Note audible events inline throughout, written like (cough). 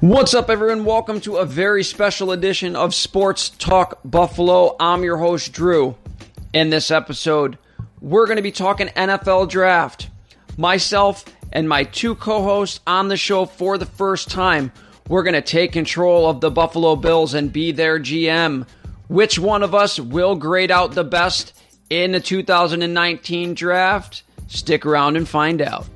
What's up, everyone? Welcome to a very special edition of Sports Talk Buffalo. I'm your host, Drew. In this episode, we're going to be talking NFL draft. Myself and my two co hosts on the show for the first time, we're going to take control of the Buffalo Bills and be their GM. Which one of us will grade out the best in the 2019 draft? Stick around and find out.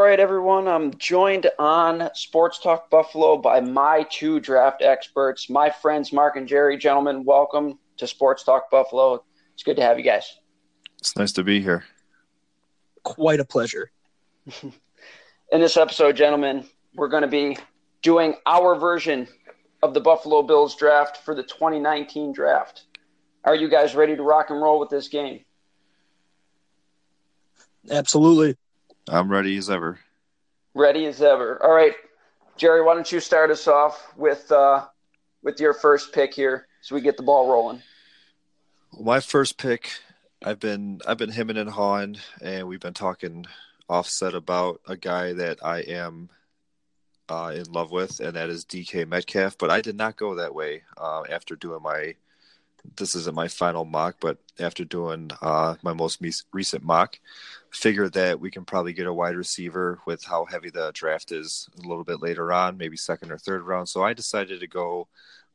Right, everyone. I'm joined on Sports Talk Buffalo by my two draft experts, my friends Mark and Jerry. Gentlemen, welcome to Sports Talk Buffalo. It's good to have you guys. It's nice to be here. Quite a pleasure. (laughs) In this episode, gentlemen, we're going to be doing our version of the Buffalo Bills draft for the 2019 draft. Are you guys ready to rock and roll with this game? Absolutely. I'm ready as ever. Ready as ever. All right, Jerry, why don't you start us off with uh, with your first pick here, so we get the ball rolling. My first pick, I've been I've been hemming and hawing, and we've been talking offset about a guy that I am uh, in love with, and that is DK Metcalf. But I did not go that way uh, after doing my. This isn't my final mock, but after doing uh, my most recent mock, figured that we can probably get a wide receiver with how heavy the draft is a little bit later on, maybe second or third round. So I decided to go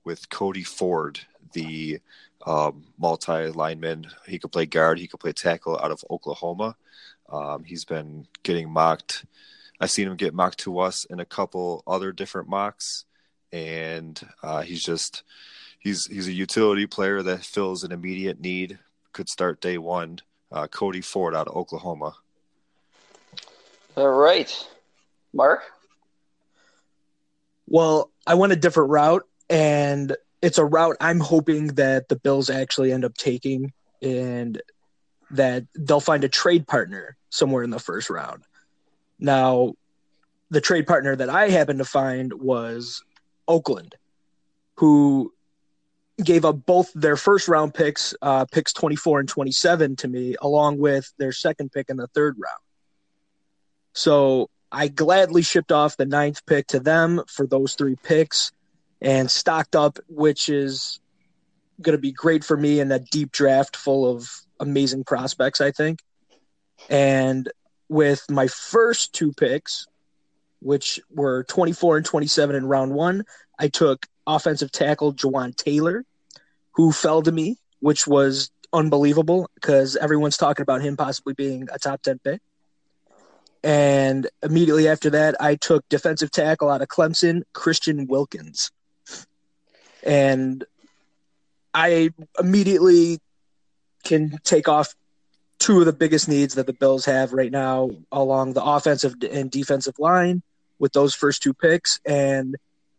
with Cody Ford, the um, multi lineman. He could play guard, he could play tackle out of Oklahoma. Um, he's been getting mocked. I've seen him get mocked to us in a couple other different mocks, and uh, he's just he's he's a utility player that fills an immediate need. Could start day one. Uh, Cody Ford out of Oklahoma. All right, Mark. Well, I went a different route, and it's a route I'm hoping that the Bills actually end up taking, and that they'll find a trade partner somewhere in the first round. Now, the trade partner that I happened to find was Oakland, who gave up both their first round picks, uh, picks 24 and 27 to me, along with their second pick in the third round. So I gladly shipped off the ninth pick to them for those three picks and stocked up, which is going to be great for me in that deep draft full of amazing prospects, I think. And with my first two picks, which were 24 and 27 in round one, I took offensive tackle Jawaan Taylor, who fell to me, which was unbelievable because everyone's talking about him possibly being a top 10 pick. And immediately after that, I took defensive tackle out of Clemson, Christian Wilkins. And I immediately can take off two of the biggest needs that the Bills have right now along the offensive and defensive line with those first two picks. And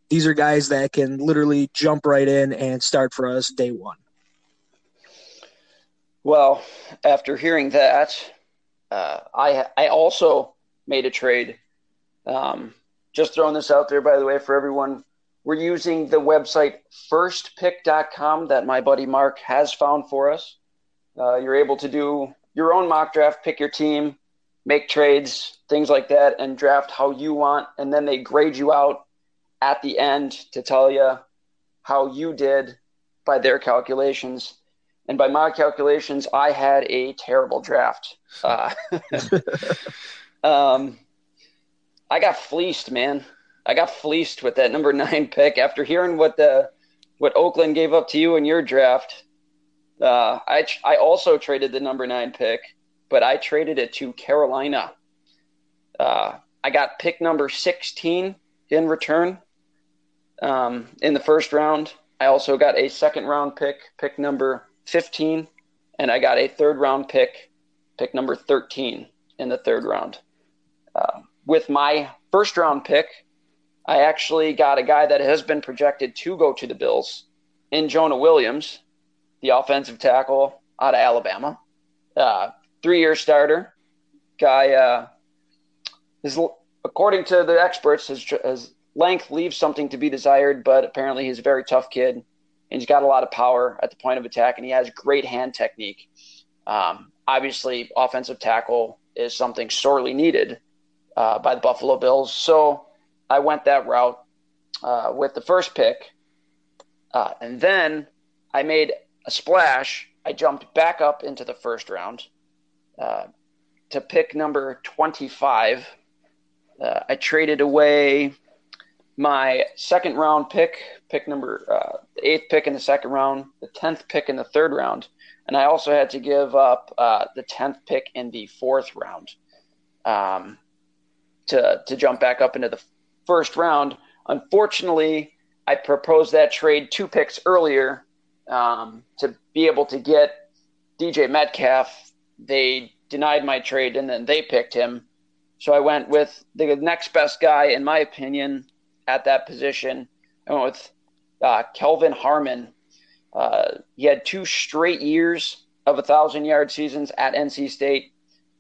these are guys that can literally jump right in and start for us day one. Well, after hearing that, uh, I I also made a trade. Um, just throwing this out there, by the way, for everyone. We're using the website firstpick.com that my buddy Mark has found for us. Uh, you're able to do your own mock draft, pick your team, make trades, things like that, and draft how you want. And then they grade you out at the end to tell you how you did by their calculations. And by my calculations, I had a terrible draft. Uh, (laughs) um, I got fleeced, man. I got fleeced with that number (laughs) nine pick after hearing what the what Oakland gave up to you in your draft. Uh, I I also traded the number nine pick, but I traded it to Carolina. Uh, I got pick number sixteen in return um, in the first round. I also got a second round pick, pick number fifteen, and I got a third round pick, pick number thirteen in the third round. Uh, with my first round pick, I actually got a guy that has been projected to go to the Bills in Jonah Williams, the offensive tackle out of Alabama. Uh, three year starter. Guy uh, is, according to the experts, has, has length leaves something to be desired, but apparently he's a very tough kid and he's got a lot of power at the point of attack and he has great hand technique. Um, obviously, offensive tackle is something sorely needed uh, by the Buffalo Bills. So I went that route uh, with the first pick. Uh, and then I made a splash. I jumped back up into the first round uh, to pick number 25. Uh, I traded away my second round pick, pick number uh, eighth pick in the second round, the tenth pick in the third round, and I also had to give up uh, the tenth pick in the fourth round um, to to jump back up into the first round. Unfortunately, I proposed that trade two picks earlier um, to be able to get DK Metcalf. They denied my trade and then they picked him. So I went with the next best guy, in my opinion, at that position. I went with uh, Kelvin Harmon. Uh, he had two straight years of a thousand yard seasons at NC State.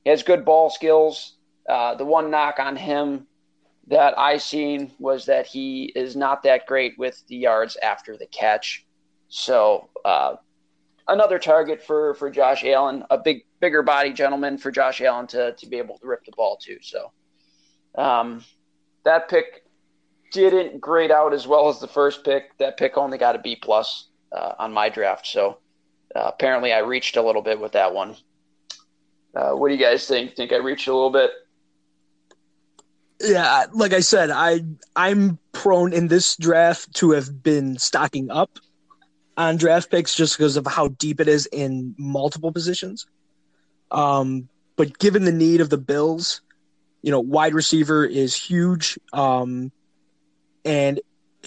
He has good ball skills. Uh, the one knock on him that I seen was that he is not that great with the yards after the catch. So uh, another target for for Josh Allen, a big bigger body gentleman for Josh Allen to to be able to rip the ball to. So um, that pick didn't grade out as well as the first pick. That pick only got a B plus uh, on my draft. So uh, apparently, I reached a little bit with that one. Uh, what do you guys think? Think I reached a little bit? Yeah, like I said, I I'm prone in this draft to have been stocking up on draft picks just because of how deep it is in multiple positions. Um, but given the need of the Bills, you know, wide receiver is huge. Um, and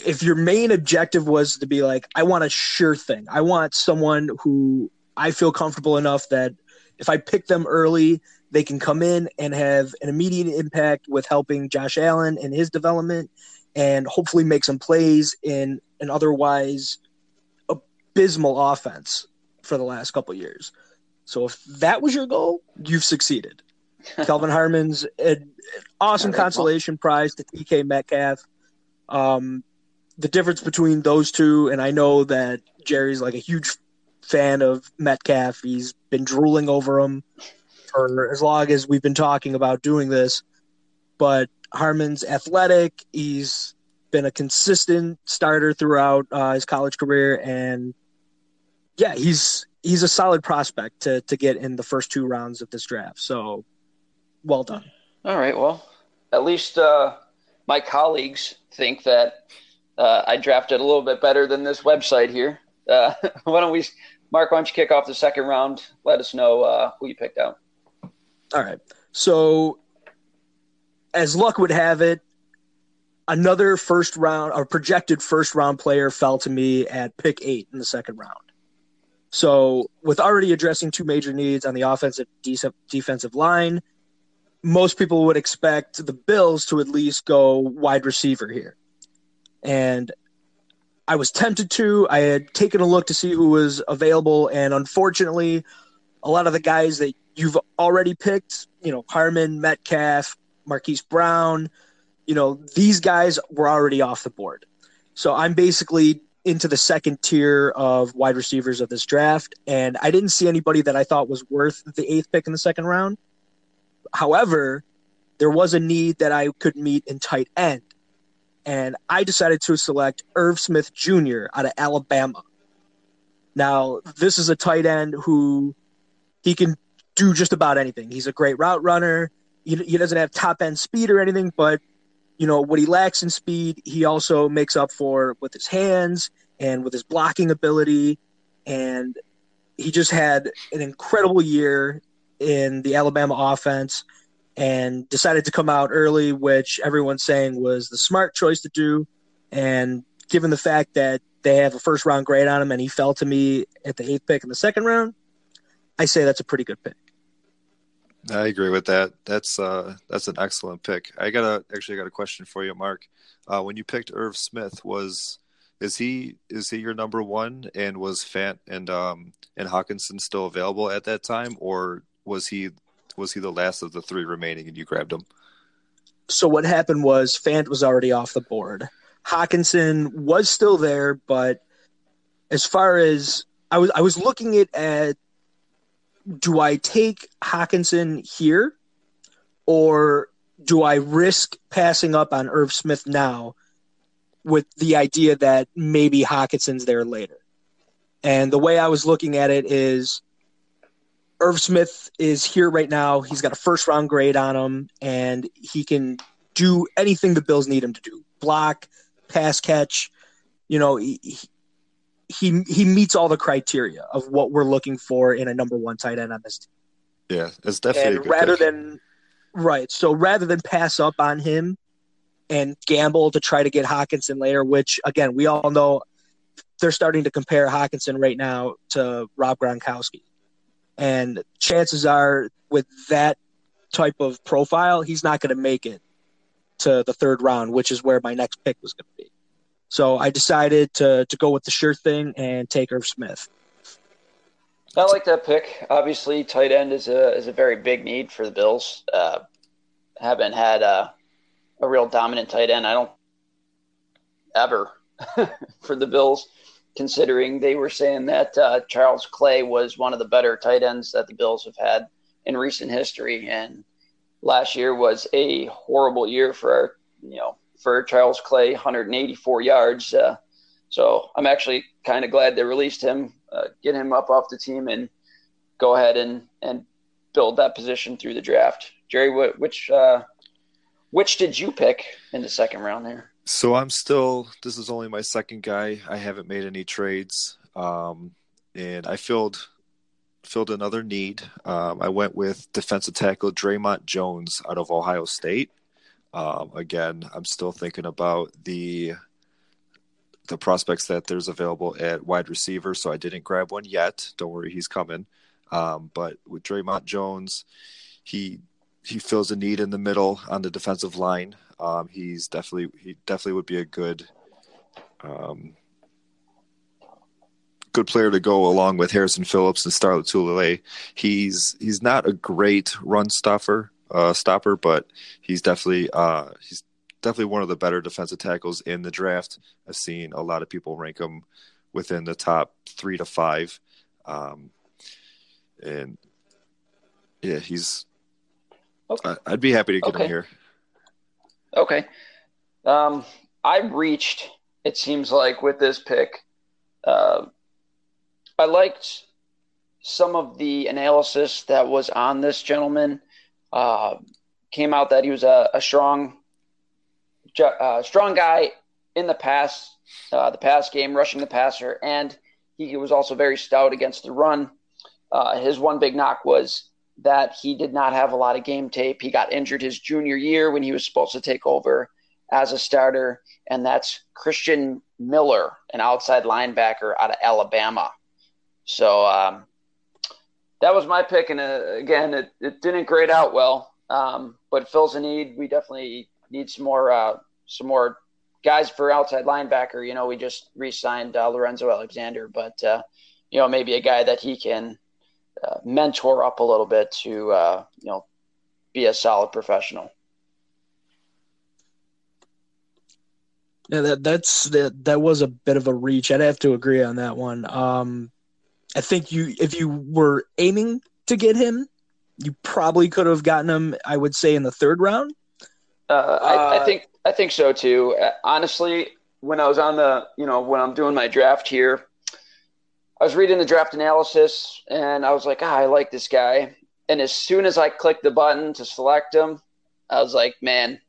if your main objective was to be like, I want a sure thing, I want someone who I feel comfortable enough that if I pick them early, they can come in and have an immediate impact with helping Josh Allen in his development and hopefully make some plays in an otherwise abysmal offense for the last couple years. So if that was your goal, you've succeeded. (laughs) Kelvin Harmon's an awesome consolation prize to DK Metcalf. Um, the difference between those two, and I know that Jerry's like a huge fan of Metcalf. He's been drooling over him for as long as we've been talking about doing this. But Harmon's athletic. He's been a consistent starter throughout uh, his college career, and yeah, he's he's a solid prospect to to get in the first two rounds of this draft. So, well done. All right. Well, at least uh, my colleagues think that uh, I drafted a little bit better than this website here. Uh, (laughs) why don't we, Mark? Why don't you kick off the second round? Let us know uh, who you picked out. All right. So, as luck would have it, another first round or projected first round player fell to me at pick eight in the second round. So, with already addressing two major needs on the offensive de- defensive line, most people would expect the Bills to at least go wide receiver here. And I was tempted to. I had taken a look to see who was available, and unfortunately, a lot of the guys that you've already picked, you know, Harmon, Metcalf, Marquise Brown, you know, these guys were already off the board. So I'm basically into the second tier of wide receivers of this draft, and I didn't see anybody that I thought was worth the eighth pick in the second round. However, there was a need that I could meet in tight end, and I decided to select Irv Smith Jr. out of Alabama. Now, this is a tight end who he can do just about anything. He's a great route runner. He, he doesn't have top end speed or anything, but you know what he lacks in speed, he also makes up for with his hands and with his blocking ability. And he just had an incredible year in the Alabama offense and decided to come out early, which everyone's saying was the smart choice to do. And given the fact that they have a first round grade on him and he fell to me at the eighth pick in the second round, I say that's a pretty good pick. I agree with that. That's uh, that's an excellent pick. I got a actually I got a question for you, Mark. Uh, when you picked Irv Smith, was is he is he your number one? And was Fant and um and Hockenson still available at that time, or was he was he the last of the three remaining and you grabbed him? so what happened was Fant was already off the board. Hockenson was still there, but as far as I was, I was looking at, at do I take Hockenson here, or do I risk passing up on Irv Smith now, with the idea that maybe Hockenson's there later? And the way I was looking at it is Irv Smith is here right now. He's got a first round grade on him, and he can do anything the Bills need him to do block, pass catch. You know, he, he, he meets all the criteria of what we're looking for in a number one tight end on this team. Yeah, it's definitely and rather pick. than right. So rather than pass up on him and gamble to try to get Hockenson later, which again we all know they're starting to compare Hockenson right now to Rob Gronkowski. And chances are, with that type of profile, he's not going to make it to the third round, which is where my next pick was going to be. So I decided to to go with the sure thing and take Irv Smith. I like that pick. Obviously, tight end is a is a very big need for the Bills. Uh, haven't had a, a real dominant tight end. I don't ever (laughs) for the Bills considering they were saying that uh, Charles Clay was one of the better tight ends that the Bills have had in recent history, and last year was a horrible year for our, you know for Charles Clay, 184 yards. Uh, so I'm actually kind of glad they released him, uh, get him up off the team, and go ahead and and build that position through the draft. Jerry, which uh, which did you pick in the second round there? So I'm still. This is only my second guy. I haven't made any trades, um, and I filled filled another need. Um, I went with defensive tackle Dre'Mont Jones out of Ohio State. Um, again, I'm still thinking about the the prospects that there's available at wide receiver, so I didn't grab one yet. Don't worry, he's coming. Um, but with Dre'Mont Jones, he he fills a need in the middle on the defensive line. Um, he's definitely he definitely would be a good um, good player to go along with Harrison Phillips and Star Lotulelei. He's he's not a great run stopper uh, stopper, but he's definitely uh, he's definitely one of the better defensive tackles in the draft. I've seen a lot of people rank him within the top three to five, um, and yeah, he's. Okay. I'd be happy to get okay. him here. Okay. Um, I reached, it seems like, with this pick. Uh, I liked some of the analysis that was on this gentleman. Uh, came out that he was a, a strong, uh, strong guy in the pass, uh, the pass game, rushing the passer, and he was also very stout against the run. Uh, his one big knock was that he did not have a lot of game tape. He got injured his junior year when he was supposed to take over as a starter, and that's Christian Miller, an outside linebacker out of Alabama. So um, that was my pick, and uh, again, it, it didn't grade out well, um, but fills a need. We definitely need some more uh, some more guys for outside linebacker. You know, we just re-signed uh, Lorenzo Alexander, but uh, you know, maybe a guy that he can uh, mentor up a little bit to uh, you know be a solid professional. Yeah, that that's that that was a bit of a reach. I'd have to agree on that one. Um, I think you if you were aiming to get him, you probably could have gotten him. I would say in the third round. Uh, I, I, uh, think I think so too. Uh, honestly, when I was on the you know when I'm doing my draft here, I was reading the draft analysis and I was like, ah, I like this guy. And as soon as I clicked the button to select him, I was like, man,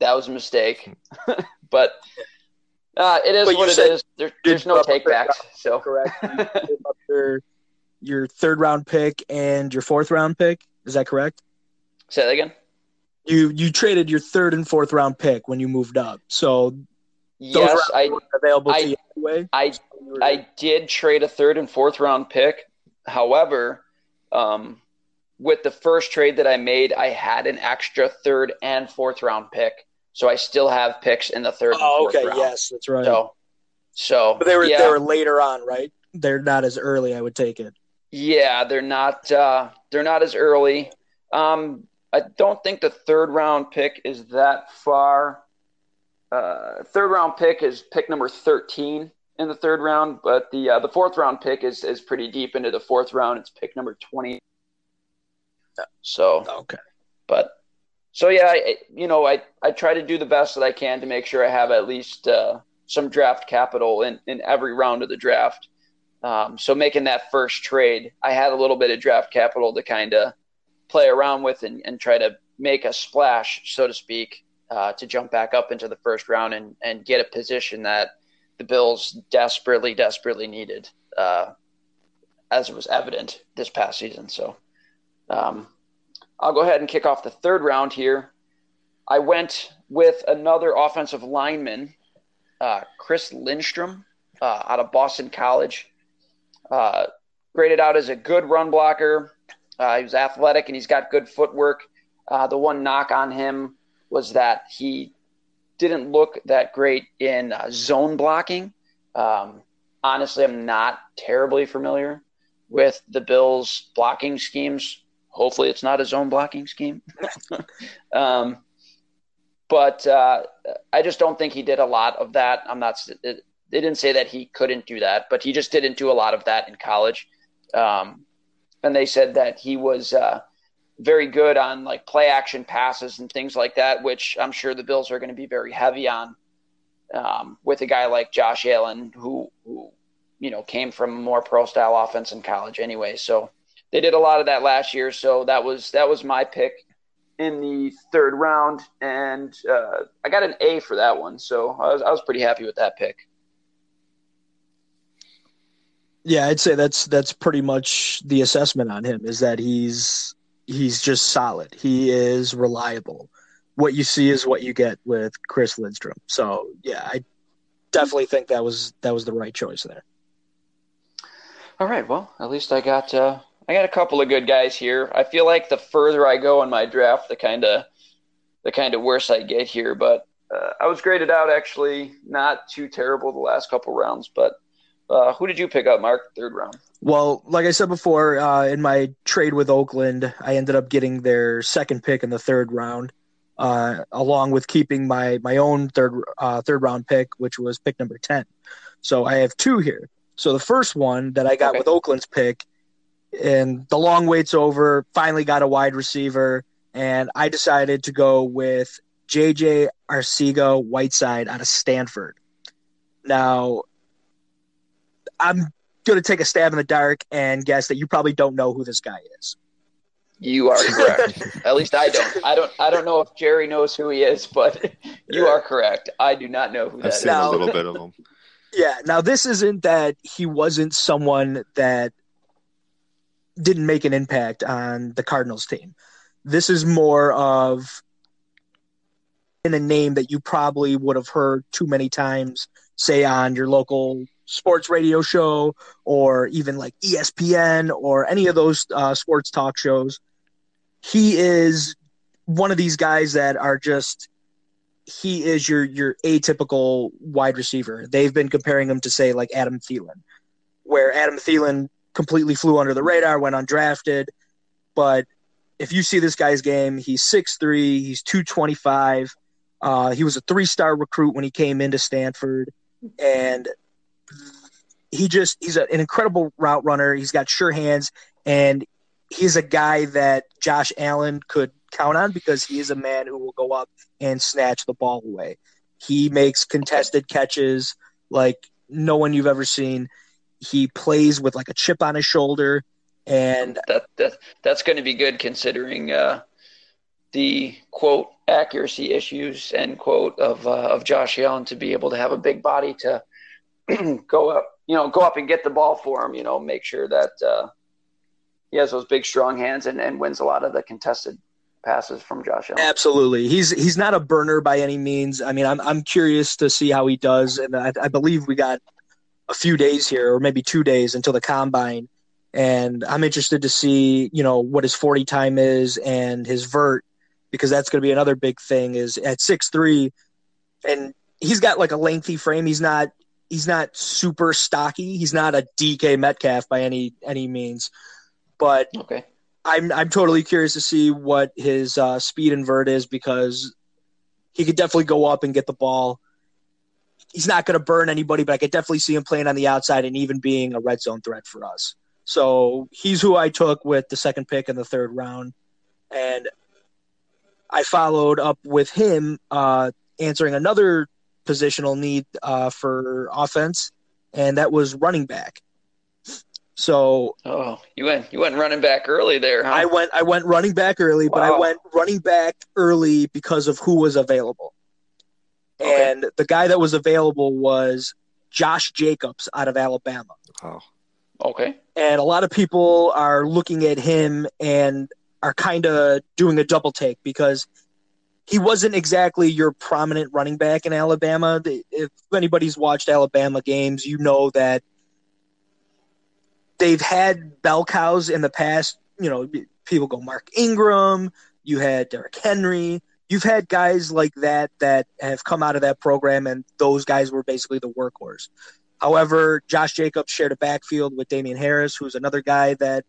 that was a mistake. (laughs) but uh, it is but what it is. There, there's no takebacks. So correct. (laughs) your, your third round pick and your fourth round pick. Is that correct? Say that again. You you traded your third and fourth round pick when you moved up. So yes, I available I, anyway. I I did trade a third and fourth round pick. However, um, with the first trade that I made, I had an extra third and fourth round pick, so I still have picks in the third. Oh, okay, round. yes, that's right. So, so but they were yeah. they were later on, right? They're not as early. I would take it. Yeah, they're not. Uh, they're not as early. Um, I don't think the third round pick is that far. Uh, third round pick is pick number 13 in the third round, but the uh, the fourth round pick is is pretty deep into the fourth round. It's pick number 20. So Okay. but so yeah, I, you know, I I try to do the best that I can to make sure I have at least uh, some draft capital in in every round of the draft. Um, so making that first trade, I had a little bit of draft capital to kind of play around with and, and try to make a splash, so to speak, uh, to jump back up into the first round and, and get a position that the Bills desperately, desperately needed, uh, as it was evident this past season. So um, I'll go ahead and kick off the third round here. I went with another offensive lineman, uh, Chris Lindstrom, uh, out of Boston College. Uh, graded out as a good run blocker. Uh, he was athletic and he's got good footwork. The one knock on him was that he didn't look that great in uh, zone blocking. Um, honestly, I'm not terribly familiar with the Bills' blocking schemes. Hopefully, it's not a zone blocking scheme. (laughs) um, but uh, I just don't think he did a lot of that. I'm not. They didn't say that he couldn't do that, but he just didn't do a lot of that in college. Um, and they said that he was uh, very good on like play action passes and things like that, which I'm sure the Bills are going to be very heavy on um, with a guy like Josh Allen, who, who you know came from a more pro style offense in college anyway. So they did a lot of that last year. So that was that was my pick in the third round, and uh, I got an A for that one. So I was I was pretty happy with that pick. Yeah, I'd say that's that's pretty much the assessment on him is that he's he's just solid. He is reliable. What you see is what you get with Chris Lindstrom. So yeah, I definitely think that was that was the right choice there. All right. Well, at least I got uh, I got a couple of good guys here. I feel like the further I go in my draft, the kind of the kind of worse I get here. But uh, I was graded out actually not too terrible the last couple rounds. But uh, who did you pick up, Mark? Third round. Well, like I said before, uh, in my trade with Oakland, I ended up getting their second pick in the third round, uh, along with keeping my my own third uh, third round pick, which was pick number ten. So I have two here. So the first one that I got Okay. with Oakland's pick, and the long wait's over. Finally got a wide receiver, and I decided to go with JJ Arcega Whiteside out of Stanford. Now, I'm going to take a stab in the dark and guess that you probably don't know who this guy is. You are correct. At least I don't. I don't. I don't know if Jerry knows who he is, but (laughs) you are correct. I do not know who that I've is. seen Now- a little bit of them. Yeah. Now, this isn't that he wasn't someone that didn't make an impact on the Cardinals team. This is more of in a name that you probably would have heard too many times, say on your local sports radio show or even like ESPN or any of those uh, sports talk shows. He is one of these guys that are just he is your your atypical wide receiver. They've been comparing him to say like Adam Thielen, where Adam Thielen completely flew under the radar, went undrafted, but if you see this guy's game, he's 6'3", he's 225. Uh, he was a three-star recruit when he came into Stanford and he just he's a, an incredible route runner. He's got sure hands and he's a guy that Josh Allen could count on because he is a man who will go up and snatch the ball away. He makes contested catches like no one you've ever seen. He plays with like a chip on his shoulder and That that that's going to be good considering uh, the quote accuracy issues end quote of uh, of Josh Allen to be able to have a big body to (clears throat) go up, you know, go up and get the ball for him. You know, make sure that uh, he has those big strong hands and, and wins a lot of the contested passes from Josh Allen. Absolutely, he's he's not a burner by any means. I mean, I'm I'm curious to see how he does, and I, I believe we got a few days here, or maybe two days until the combine, and I'm interested to see you know what his 40 time is and his vert because that's going to be another big thing. Is at six three, and he's got like a lengthy frame. He's not he's not super stocky. He's not a DK Metcalf by any any means, but Okay. I'm I'm totally curious to see what his uh, speed and vert is because he could definitely go up and get the ball. He's not going to burn anybody, but I could definitely see him playing on the outside and even being a red zone threat for us. So he's who I took with the second pick in the third round, and I followed up with him uh, answering another positional need uh, for offense, and that was running back. So oh, you went you went running back early there. Huh? I went I went running back early, but I went running back early because of who was available. Okay. And the guy that was available was Josh Jacobs out of Alabama. Oh. Okay. And a lot of people are looking at him and are kind of doing a double take because he wasn't exactly your prominent running back in Alabama. If anybody's watched Alabama games, you know that they've had bell cows in the past. You know, people go Mark Ingram. You had Derrick Henry. You've had guys like that that have come out of that program, and those guys were basically the workhorse. However, Josh Jacobs shared a backfield with Damien Harris, who's another guy that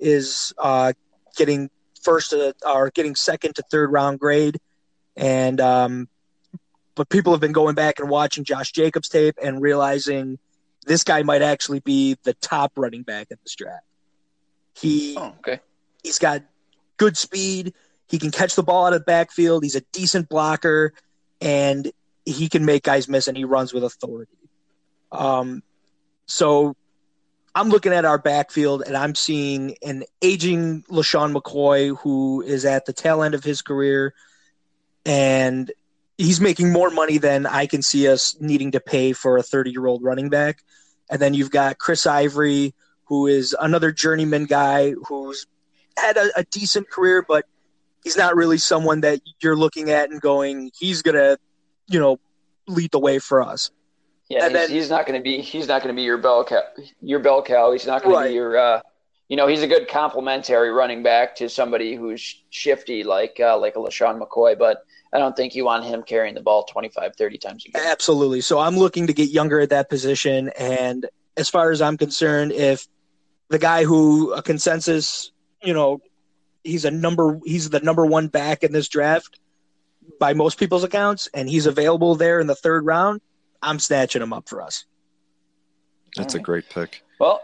is uh, getting first to, or getting second to third round grade. And um, but people have been going back and watching Josh Jacobs tape and realizing this guy might actually be the top running back in this draft. He oh, okay. He's got good speed. He can catch the ball out of the backfield. He's a decent blocker, and he can make guys miss. And he runs with authority. Um, so I'm looking at our backfield, and I'm seeing an aging LeSean McCoy who is at the tail end of his career, and he's making more money than I can see us needing to pay for a 30 year old running back. And then you've got Chris Ivory, who is another journeyman guy who's had a, a decent career, but he's not really someone that you're looking at and going, he's gonna, you know, lead the way for us. Yeah, he's, then, he's, not going to be he's not going to be your bell cow. Your bell cow. He's not going right. to be your. Uh, you know, he's a good complementary running back to somebody who's shifty like uh, like a LeSean McCoy, but I don't think you want him carrying the ball 25, 30 times a game. Absolutely. So I'm looking to get younger at that position. And as far as I'm concerned, if the guy who a consensus, you know, he's a number, he's the number one back in this draft by most people's accounts, and he's available there in the third round, I'm snatching him up for us. That's right. a great pick. Well,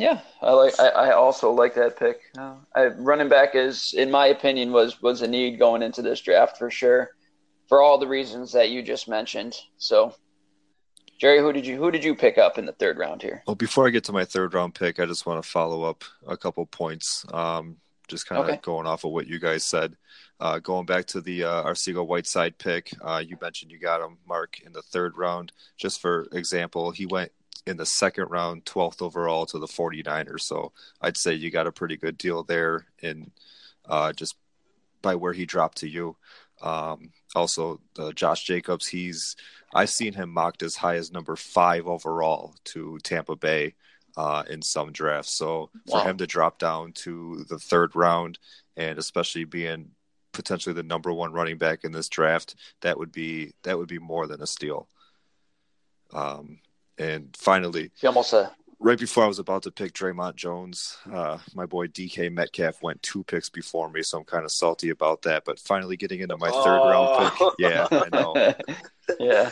yeah, I like. I, I also like that pick. Uh, I, running back is, in my opinion, was was a need going into this draft for sure, for all the reasons that you just mentioned. So, Jerry, who did you who did you pick up in the third round here? Well, before I get to my third round pick, I just want to follow up a couple points. Um, just kind of okay. going off of what you guys said. Uh, going back to the uh, Arcega Whiteside pick, uh, you mentioned you got him, Mark, in the third round. Just for example, he went in the second round, 12th overall to the 49ers. So I'd say you got a pretty good deal there in uh, just by where he dropped to you. Um, also, uh, Josh Jacobs, he's I've seen him mocked as high as number five overall to Tampa Bay uh, in some drafts. So wow. for him to drop down to the third round, and especially being potentially the number one running back in this draft, that would be that would be more than a steal. Um, and finally, almost uh, right before I was about to pick Dre'Mont Jones, uh, my boy DK Metcalf went two picks before me, so I'm kind of salty about that. But finally, getting into my third oh. round pick, yeah, I know. (laughs) yeah,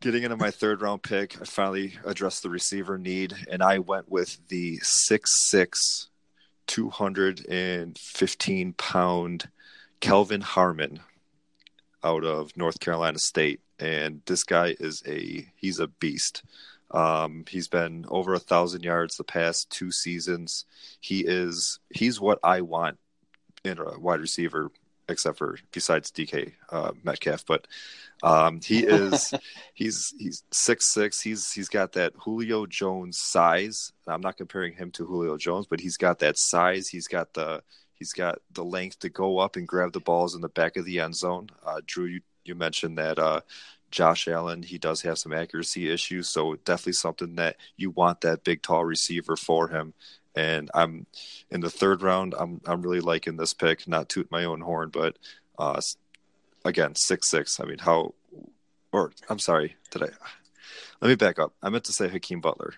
getting into my third round pick, I finally addressed the receiver need, and I went with the six six, two hundred and fifteen pound Kelvin Harmon out of North Carolina State, and this guy is a he's a beast. Um, he's been over a thousand yards the past two seasons. He is he's what I want in a wide receiver, except for besides DK uh, Metcalf. But um, he is (laughs) he's he's six six. He's he's got that Julio Jones size. I'm not comparing him to Julio Jones, but he's got that size. He's got the he's got the length to go up and grab the balls in the back of the end zone. Uh, Drew, you, you mentioned that uh, Josh Allen, he does have some accuracy issues, so definitely something that you want that big tall receiver for him. And I'm in the third round. I'm I'm really liking this pick. Not toot my own horn, but uh, again, six six. I mean, how? Or I'm sorry, did I? Let me back up. I meant to say Hakeem Butler.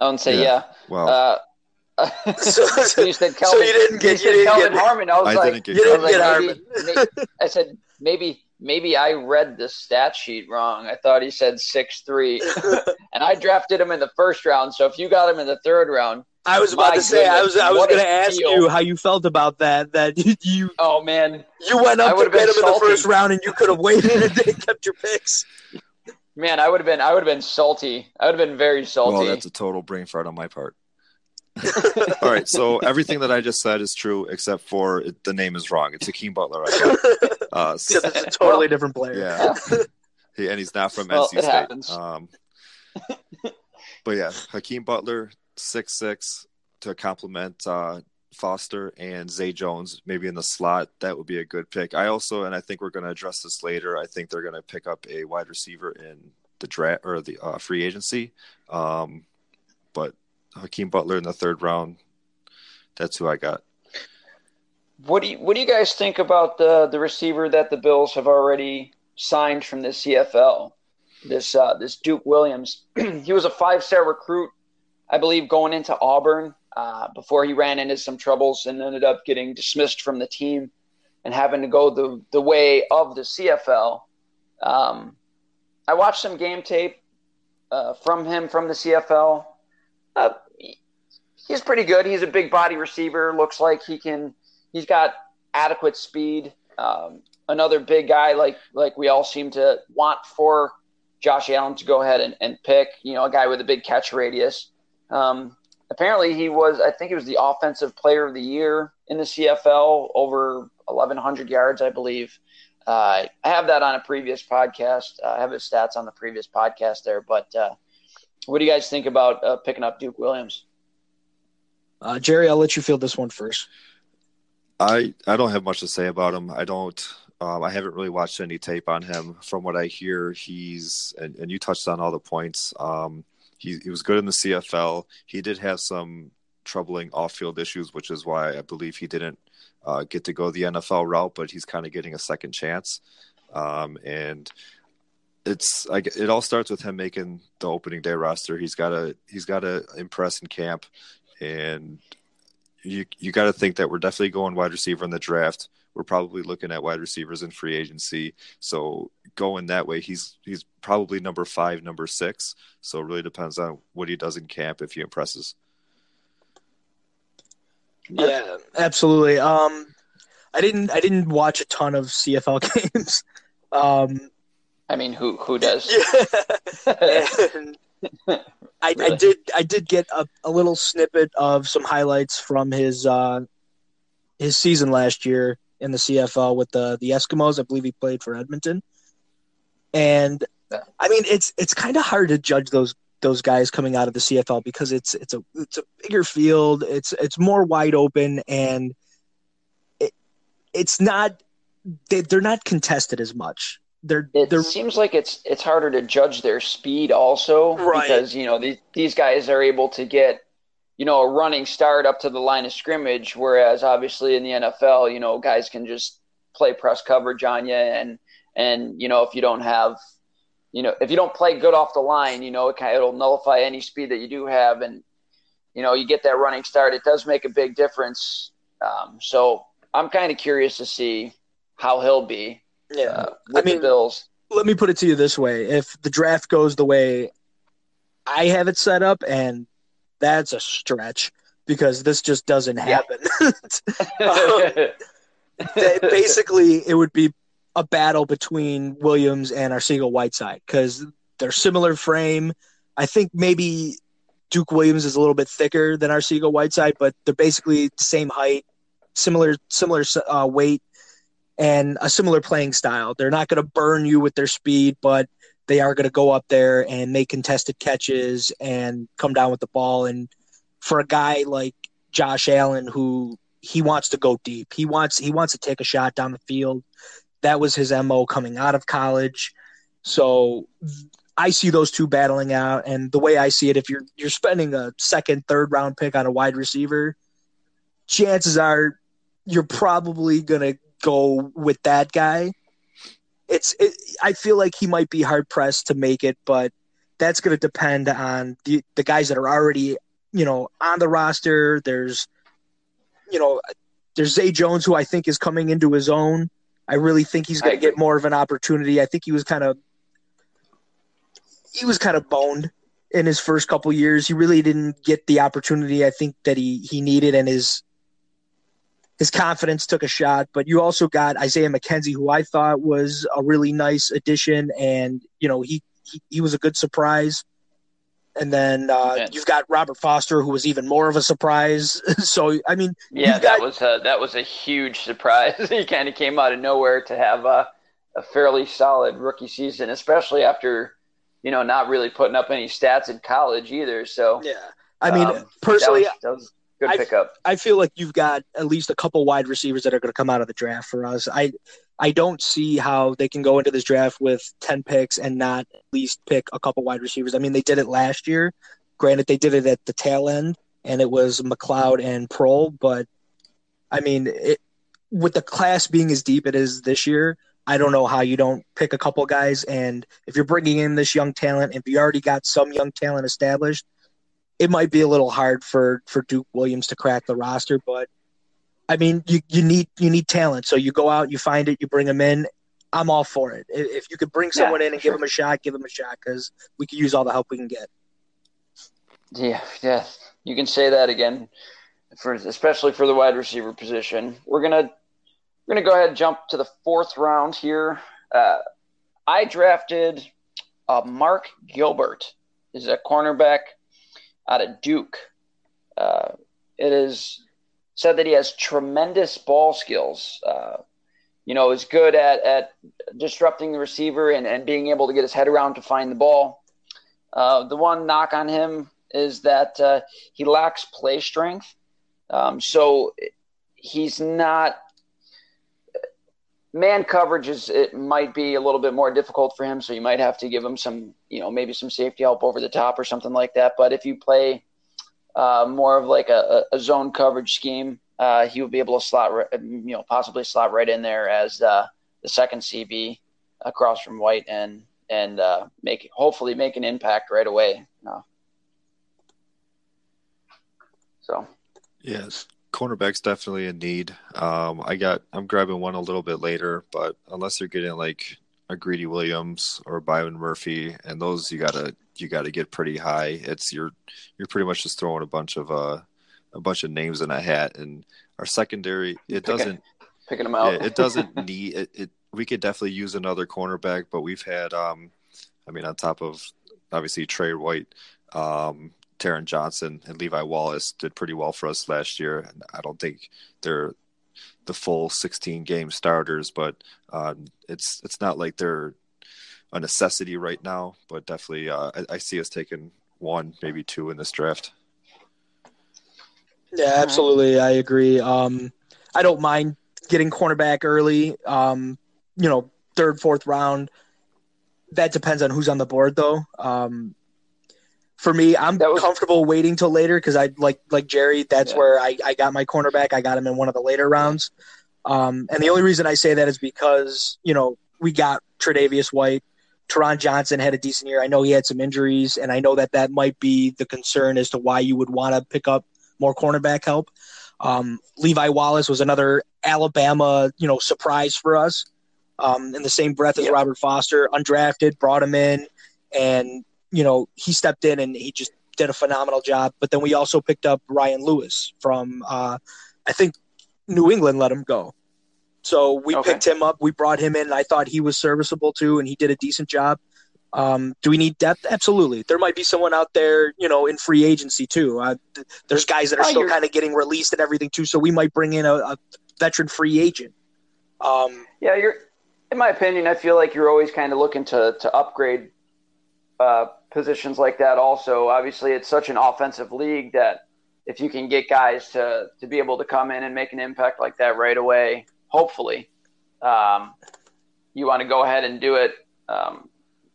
I would say yeah. yeah. Wow. Uh, So- (laughs) so you said (laughs) so Kelvin, you didn't get- said you didn't Kelvin get- Harmon. I was I like, didn't get You didn't get like, Harmon. maybe, I said maybe maybe I read the stat sheet wrong. I thought he said six three, (laughs) and I drafted him in the first round. So if you got him in the third round, I was about to say, I was, I was going to ask steal. you how you felt about that. That (laughs) you, oh man, you went I up to would've get been him in the first round, and you could have waited and (laughs) then kept your picks. man, I would have been I would have been salty. I would have been very salty. Well, that's a total brain fart on my part. All right, so everything that I just said is true except for it, the name is wrong. It's Hakeem Butler. I thought. Uh, (laughs) s- Because it's a totally different player. yeah, (laughs) he, and he's not from Well, NC State. happens. Um, (laughs) but yeah, Hakeem Butler, six six, to complement uh, Foster and Zay Jones, maybe in the slot. That would be a good pick. I also, and I think we're going to address this later. I think they're going to pick up a wide receiver in the draft or the uh, free agency. Um, but Hakeem Butler in the third round. That's who I got. What do you What do you guys think about the the receiver that the Bills have already signed from the CFL? This uh, this Duke Williams. (clears throat) he was a five star recruit, I believe, going into Auburn uh, before he ran into some troubles and ended up getting dismissed from the team and having to go the the way of the CFL. Um, I watched some game tape uh, from him from the CFL. Uh, he's pretty good. He's a big body receiver. Looks like he can he's got adequate speed. Um, another big guy like like we all seem to want for Josh Allen to go ahead and, and pick. You know, a guy with a big catch radius. Um, apparently, he was I think he was the offensive player of the year in the CFL, over 1,100 yards, I believe. Uh, I have that on a previous podcast. Uh, I have his stats on the previous podcast there. But uh, what do you guys think about uh, picking up Duke Williams? Uh, Jerry, I'll let you field this one first. I I don't have much to say about him. I don't. Um, I haven't really watched any tape on him. From what I hear, he's and, and you touched on all the points. Um, he he was good in the CFL. He did have some troubling off-field issues, which is why I believe he didn't uh, get to go the NFL route. But he's kind of getting a second chance, um, and it's like it all starts with him making the opening day roster. He's got to he's got to impress in camp, and you you got to think that we're definitely going wide receiver in the draft. We're probably looking at wide receivers in free agency. So going that way, he's he's probably number five, number six. So it really depends on what he does in camp if he impresses. Yeah, absolutely. Um, I didn't I didn't watch a ton of CFL (laughs) games. Um, I mean, who who does? (laughs) and (laughs) I, I did I did get a, a little snippet of some highlights from his uh, his season last year in the CFL with the the Eskimos. I believe he played for Edmonton. And. I mean it's it's kind of hard to judge those those guys coming out of the CFL because it's it's a it's a bigger field. It's it's more wide open and it it's not they, they're not contested as much. They're It they're seems like it's it's harder to judge their speed also Right. because you know these these guys are able to get you know a running start up to the line of scrimmage, whereas obviously in the NFL, you know, guys can just play press coverage on you and and you know if you don't have you know if you don't play good off the line, you know it kind it'll nullify any speed that you do have and you know you get that running start. It does make a big difference. Um, so I'm kind of curious to see how he'll be yeah. uh, with I mean, the Bills. let me put it to you this way: if the draft goes the way I have it set up, and that's a stretch because this just doesn't Yeah. happen. (laughs) (laughs) basically, it would be a battle between Williams and Arcega Whiteside because they're similar frame. I think maybe Duke Williams is a little bit thicker than Arcega Whiteside, but they're basically the same height, similar similar uh, weight, and a similar playing style. They're not going to burn you with their speed, but they are going to go up there and make contested catches and come down with the ball. And for a guy like Josh Allen, who he wants to go deep, he wants he wants to take a shot down the field. That was his mo coming out of college. So I see those two battling out, and the way I see it, if you're you're spending a second, third round pick on a wide receiver, chances are you're probably gonna go with that guy. It's it, I feel like he might be hard pressed to make it, but that's gonna depend on the the guys that are already you know, on the roster. There's, you know, there's Zay Jones, who I think is coming into his own. I really think he's going to get more of an opportunity. I think he was kind of he was kind of boned in his first couple years. He really didn't get the opportunity I think that he he needed, and his his confidence took a shot. But you also got Isaiah McKenzie, who I thought was a really nice addition, and you know he he, he was a good surprise. And then uh, you've got Robert Foster, who was even more of a surprise. (laughs) so I mean, yeah, got, that was a, that was a huge surprise. (laughs) he kind of came out of nowhere to have a, a fairly solid rookie season, especially after you know not really putting up any stats in college either. So yeah, I mean, um, personally, that was, that was good I, pickup. I feel like you've got at least a couple wide receivers that are going to come out of the draft for us. I I don't see how they can go into this draft with 10 picks and not at least pick a couple wide receivers. I mean, they did it last year. Granted, they did it at the tail end, and it was McCloud and Proehl. But, I mean, it, with the class being as deep it is this year, I don't know how you don't pick a couple guys. And if you're bringing in this young talent, and if you already got some young talent established, it might be a little hard for, for Duke Williams to crack the roster. But – I mean, you, you need you need talent. So you go out, you find it, you bring them in. I'm all for it. If you could bring someone yeah, in and sure. give them a shot, give them a shot because we could use all the help we can get. Yeah, yeah, you can say that again, for especially for the wide receiver position. We're gonna we're gonna go ahead and jump to the fourth round here. Uh, I drafted uh, Mark Gilbert. Is a cornerback out of Duke. Uh, it is said that he has tremendous ball skills. Uh, you know, is good at, at disrupting the receiver and, and being able to get his head around to find the ball. Uh, the one knock on him is that uh, he lacks play strength. Um, so he's not man coverage is it might be a little bit more difficult for him so you might have to give him some you know maybe some safety help over the top or something like that. But if you play uh, more of like a, a zone coverage scheme, uh, he would be able to slot, you know, possibly slot right in there as uh, the second CB across from White and and uh, make hopefully make an impact right away. So, yes, cornerback's definitely in need. Um, I got I'm grabbing one a little bit later, but unless they're getting like a Greedy Williams or Byron Murphy, and those you gotta you got to get pretty high. It's you're you're pretty much just throwing a bunch of uh a bunch of names in a hat, and our secondary it picking, doesn't picking them out. Yeah, it doesn't (laughs) need it, it. We could definitely use another cornerback, but we've had um, I mean, on top of obviously Tre White, um, Taron Johnson, and Levi Wallace did pretty well for us last year. And I don't think they're the full 16 game starters, but uh, it's it's not like they're a necessity right now, but definitely uh, I, I, see us taking one, maybe two in this draft. Yeah, absolutely. I agree. Um, I don't mind getting cornerback early. Um, you know, third, fourth round. That depends on who's on the board, though. Um, for me, I'm was, comfortable waiting till later because I like like Jerry. That's yeah. where I, I got my cornerback. I got him in one of the later rounds. Um, and the only reason I say that is because you know we got Tre'Davious White, Taron Johnson had a decent year. I know he had some injuries, and I know that that might be the concern as to why you would want to pick up more cornerback help. Um, Levi Wallace was another Alabama, you know, surprise for us. Um, in the same breath as yep. Robert Foster, undrafted, brought him in, and you know he stepped in and he just did a phenomenal job. But then we also picked up Ryan Lewis from, uh, I think New England let him go. So we okay. picked him up. We brought him in. I thought he was serviceable too, and he did a decent job. Um, do we need depth? Absolutely. There might be someone out there, you know, in free agency too. Uh, th- there's guys that are oh, still kind of getting released and everything too. So we might bring in a, a veteran free agent. Um, yeah, you're. In my opinion, I feel like you're always kind of looking to to upgrade uh, positions like that. Also, obviously, it's such an offensive league that if you can get guys to to be able to come in and make an impact like that right away, hopefully, um, you want to go ahead and do it. Um,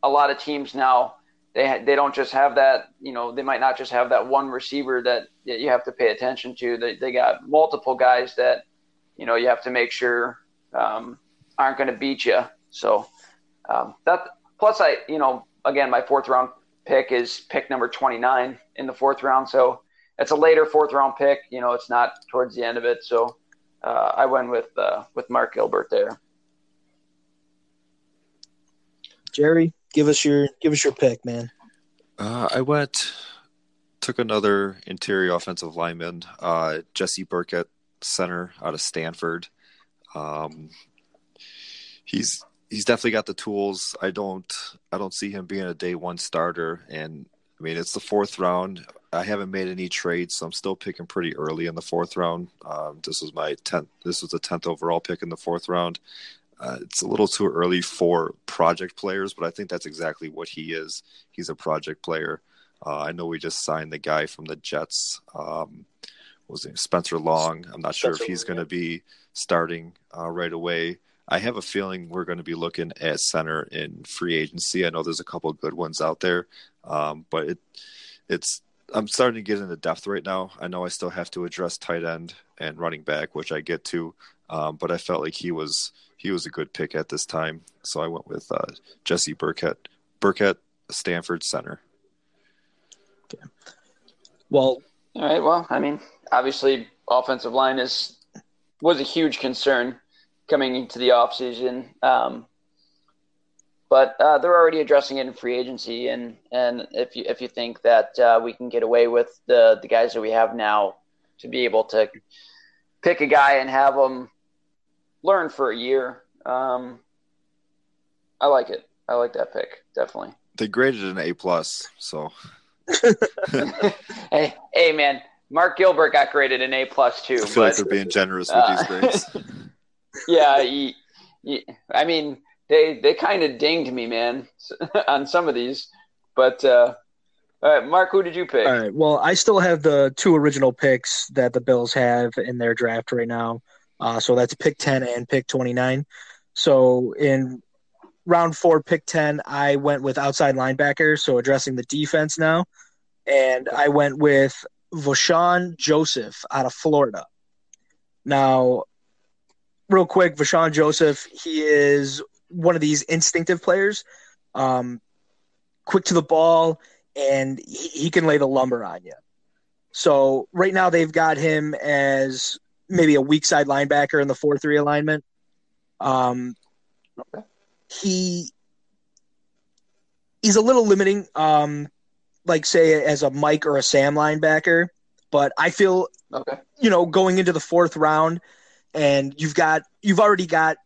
a lot of teams now they ha- they don't just have that. You know, they might not just have that one receiver that, that you have to pay attention to. They they got multiple guys that you know you have to make sure um, aren't going to beat you. So um, that plus I you know again my fourth round pick is pick number 29 in the fourth round. So it's a later fourth round pick. You know, it's not towards the end of it. So uh, I went with uh, with Mark Gilbert there. Jerry, give us your give us your pick, man. Uh, I went took another interior offensive lineman, uh, Jesse Burkett, center out of Stanford. Um, he's he's definitely got the tools. I don't I don't see him being a day one starter. And I mean, it's the fourth round. I haven't made any trades, so I'm still picking pretty early in the fourth round. Um, this was my tenth. This was the tenth overall pick in the fourth round. Uh, it's a little too early for project players, but I think that's exactly what he is. He's a project player. Uh, I know we just signed the guy from the Jets. Um, was it Spencer Long? I'm not Spencer sure if he's going to be starting uh, right away. I have a feeling we're going to be looking at center in free agency. I know there's a couple of good ones out there, um, but it it's I'm starting to get into depth right now. I know I still have to address tight end and running back, which I get to, um, but I felt like he was he was a good pick at this time, so I went with uh, Jesse Burkett, Burkett, Stanford center. Okay. Well, all right. Well, I mean, obviously, offensive line is was a huge concern coming into the offseason. Um, but uh, they're already addressing it in free agency, and, and if you if you think that uh, we can get away with the the guys that we have now to be able to pick a guy and have them learn for a year, um, I like it. I like that pick definitely. They graded an A plus, so. (laughs) hey, hey, man! Mark Gilbert got graded an A plus too. I feel but, like they're being generous with (laughs) uh, these grades. (laughs) yeah, I mean, they they kind of dinged me, man, (laughs) on some of these. But uh, all right, Mark, who did you pick? All right. Well, I still have the two original picks that the Bills have in their draft right now. Uh, so that's pick ten and pick twenty nine. So in round four, pick ten, I went with outside linebacker, so addressing the defense now, and I went with Vosean Joseph out of Florida. Now, real quick, Vosean Joseph, he is one of these instinctive players, um, quick to the ball, and he, he can lay the lumber on you. So right now they've got him as maybe a weak side linebacker in the four three alignment. Um, okay. He he's a little limiting, um, like say as a Mike or a Sam linebacker, but I feel okay. you know going into the fourth round, and you've got you've already got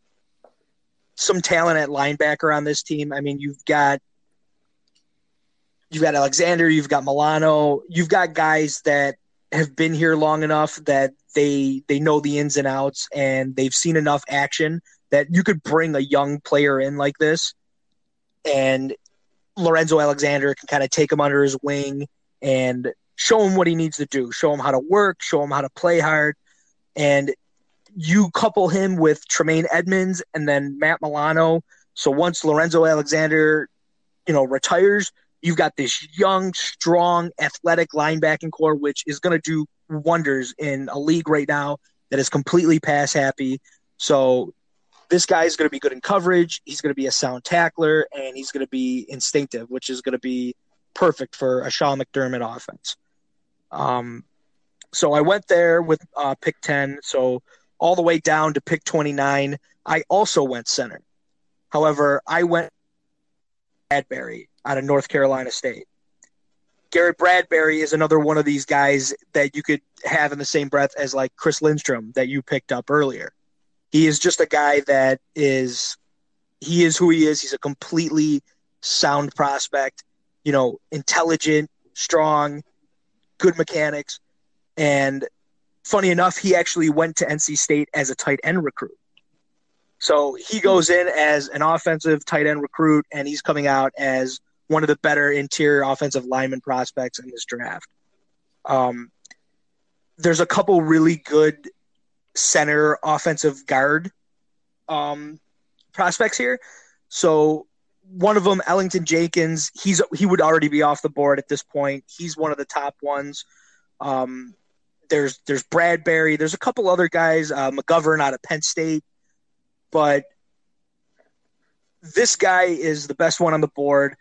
some talent at linebacker on this team. I mean, you've got you've got Alexander, you've got Milano, you've got guys that have been here long enough that they they know the ins and outs and they've seen enough action that you could bring a young player in like this. And Lorenzo Alexander can kind of take him under his wing and show him what he needs to do, show him how to work, show him how to play hard. And you couple him with Tremaine Edmunds and then Matt Milano. So once Lorenzo Alexander, you know, retires, you've got this young, strong, athletic linebacking corps, which is going to do wonders in a league right now that is completely pass happy. So this guy is going to be good in coverage. He's going to be a sound tackler, and he's going to be instinctive, which is going to be perfect for a Sean McDermott offense. Um, so I went there with uh, pick ten. So all the way down to pick 29. I also went center. However, I went Bradbury out of North Carolina State. Garrett Bradbury is another one of these guys that you could have in the same breath as like Chris Lindstrom that you picked up earlier. He is just a guy that is he is who he is. He's a completely sound prospect, you know, intelligent, strong, good mechanics, and funny enough, he actually went to NC State as a tight end recruit. So he goes in as an offensive tight end recruit, and he's coming out as one of the better interior offensive lineman prospects in this draft. Um, there's a couple really good center offensive guard um, prospects here. So one of them, Elgton Jenkins, he's he would already be off the board at this point. He's one of the top ones. Um, there's there's Bradbury. There's a couple other guys, uh, McGovern out of Penn State, but this guy is the best one on the board.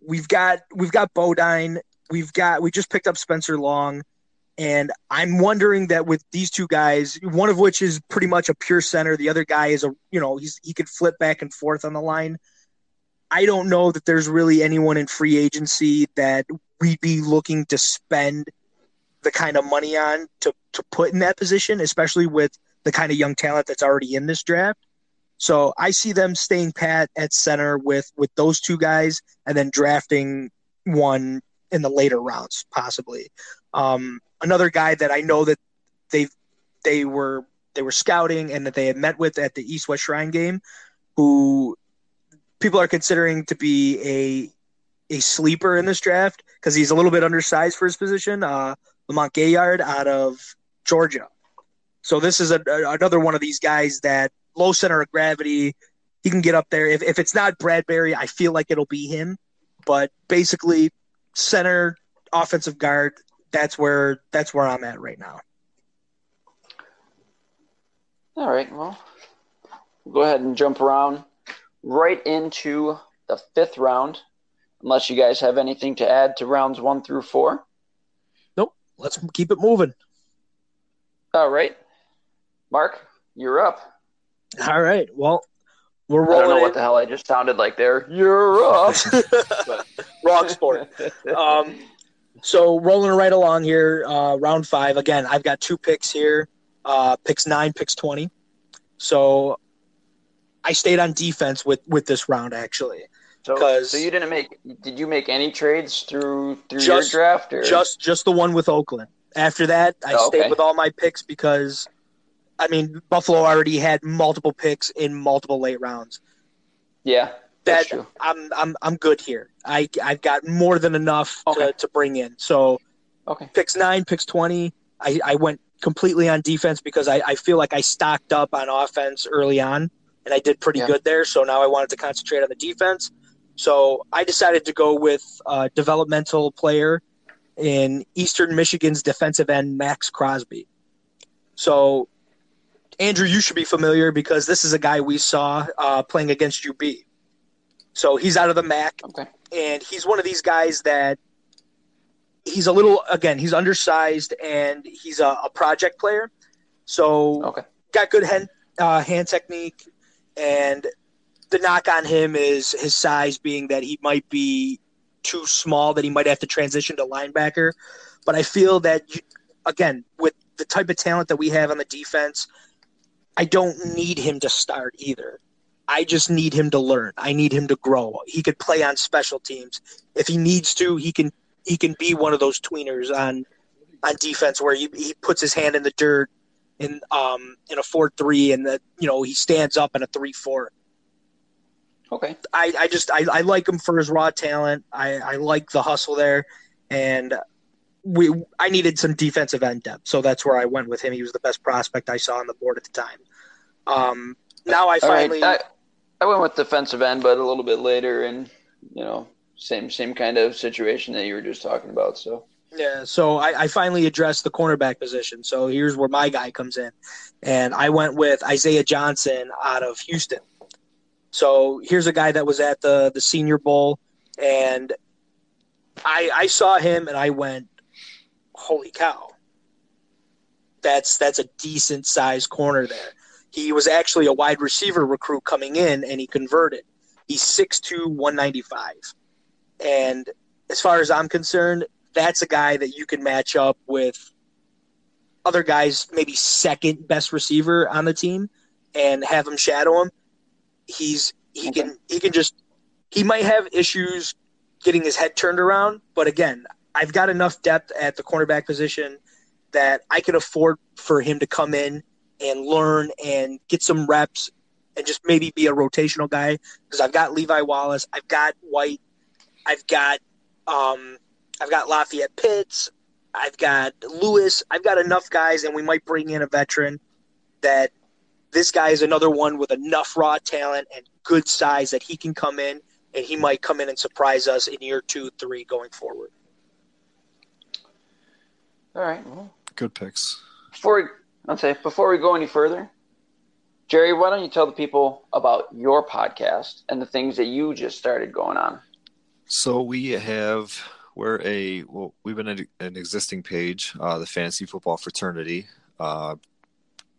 We've got we've got Bodine. We've got we just picked up Spencer Long, And I'm wondering that with these two guys, one of which is pretty much a pure center, the other guy is a you know he's he could flip back and forth on the line. I don't know that there's really anyone in free agency that we'd be looking to spend the kind of money on to to put in that position, especially with the kind of young talent that's already in this draft. So I see them staying pat at center with with those two guys, and then drafting one in the later rounds, possibly. Um, another guy that I know that they they were they were scouting and that they had met with at the East West Shrine game, who people are considering to be a a sleeper in this draft because he's a little bit undersized for his position. Uh, Lamont Gaillard out of Georgia. So this is a, a, another one of these guys that low center of gravity. He can get up there. If, if it's not Bradbury, I feel like it'll be him. But basically, center, offensive guard. That's where that's where I'm at right now. All right. We'll go ahead and jump around right into the fifth round. Unless you guys have anything to add to rounds one through four. Let's keep it moving. All right. Mark, you're up. All right. Well, we're rolling. I don't know what the hell I just sounded like there. You're up. (laughs) Wrong sport. Um, so rolling right along here, uh, round five. Again, I've got two picks here. Uh, picks nine, picks twenty. So I stayed on defense with with this round actually. So, so you didn't make? Did you make any trades through through just, your draft? Or? Just just the one with Oakland. After that, I oh, stayed with all my picks because I mean, Buffalo already had multiple picks in multiple late rounds. Yeah, that true. I'm I'm I'm good here. I I've got more than enough okay. to, to bring in. So, okay, picks nine, picks twenty. I, I went completely on defense because I, I feel like I stocked up on offense early on and I did pretty yeah. good there. So now I wanted to concentrate on the defense. So I decided to go with a developmental player in Eastern Michigan's defensive end, Maxx Crosby. So Andrew, you should be familiar because this is a guy we saw uh, playing against UB. So he's out of the MAC, okay. and he's one of these guys that he's a little again he's undersized and he's a, a project player. So okay. got good hand uh, hand technique, and the knock on him is his size being that he might be too small that he might have to transition to linebacker. But I feel that again with the type of talent that we have on the defense I don't need him to start either. I just need him to learn. I need him to grow. He could play on special teams if he needs to. He can he can be one of those tweeners on on defense where he, he puts his hand in the dirt in um in a four three and that you know he stands up in a three four. Okay. I, I just I, I like him for his raw talent. I, I like the hustle there and we I needed some defensive end depth, so that's where I went with him. He was the best prospect I saw on the board at the time. Um, now I finally right. I, I, went with defensive end, but a little bit later, and you know, same same kind of situation that you were just talking about. So yeah, so I, I finally addressed the cornerback position. So here's where my guy comes in, and I went with Isaiah Johnson out of Houston. So here's a guy that was at the the Senior Bowl, and I I saw him and I went, holy cow, that's that's a decent sized corner there. He was actually a wide receiver recruit coming in, and he converted. He's 6'2", 195. And as far as I'm concerned, that's a guy that you can match up with other guys, maybe second best receiver on the team, and have him shadow him. He's he okay. can he can just he might have issues getting his head turned around, but again, I've got enough depth at the cornerback position that I can afford for him to come in and learn and get some reps and just maybe be a rotational guy because I've got Levi Wallace, I've got White, I've got um, I've got Lafayette Pitts, I've got Lewis, I've got enough guys, and we might bring in a veteran that this guy is another one with enough raw talent and good size that he can come in and he might come in and surprise us in year two, three going forward. All right. Well, good picks. Before we, I'll say before we go any further, Jerry, why don't you tell the people about your podcast and the things that you just started going on? So we have We're a well, we've been an, an existing page, uh, the Fantasy Football Fraternity. Uh,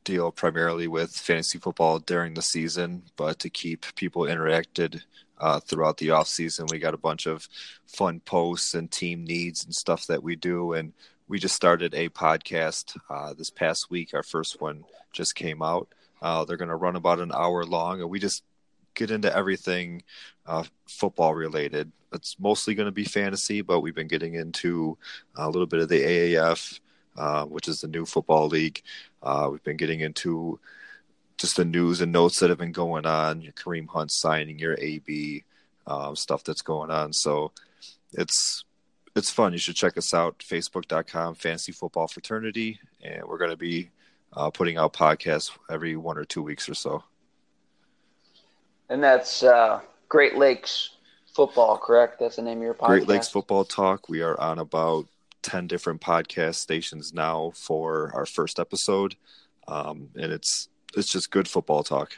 deal primarily with fantasy football during the season, but to keep people interacted uh, throughout the off season, we got a bunch of fun posts and team needs and stuff that we do. And we just started a podcast uh, this past week. Our first one just came out. Uh, they're going to run about an hour long, and we just get into everything uh, football related. It's mostly going to be fantasy, but we've been getting into a little bit of the AAF, uh, which is the new football league. Uh, we've been getting into just the news and notes that have been going on, your Kareem Hunt signing, your AB um, stuff that's going on. So it's it's fun. You should check us out, facebook.com, Fantasy Football Fraternity. And we're going to be uh, putting out podcasts every one or two weeks or so. And that's uh, Great Lakes Football, correct? That's the name of your podcast. Great Lakes Football Talk. We are on about 10 different podcast stations now for our first episode. Um, and it's it's just good football talk.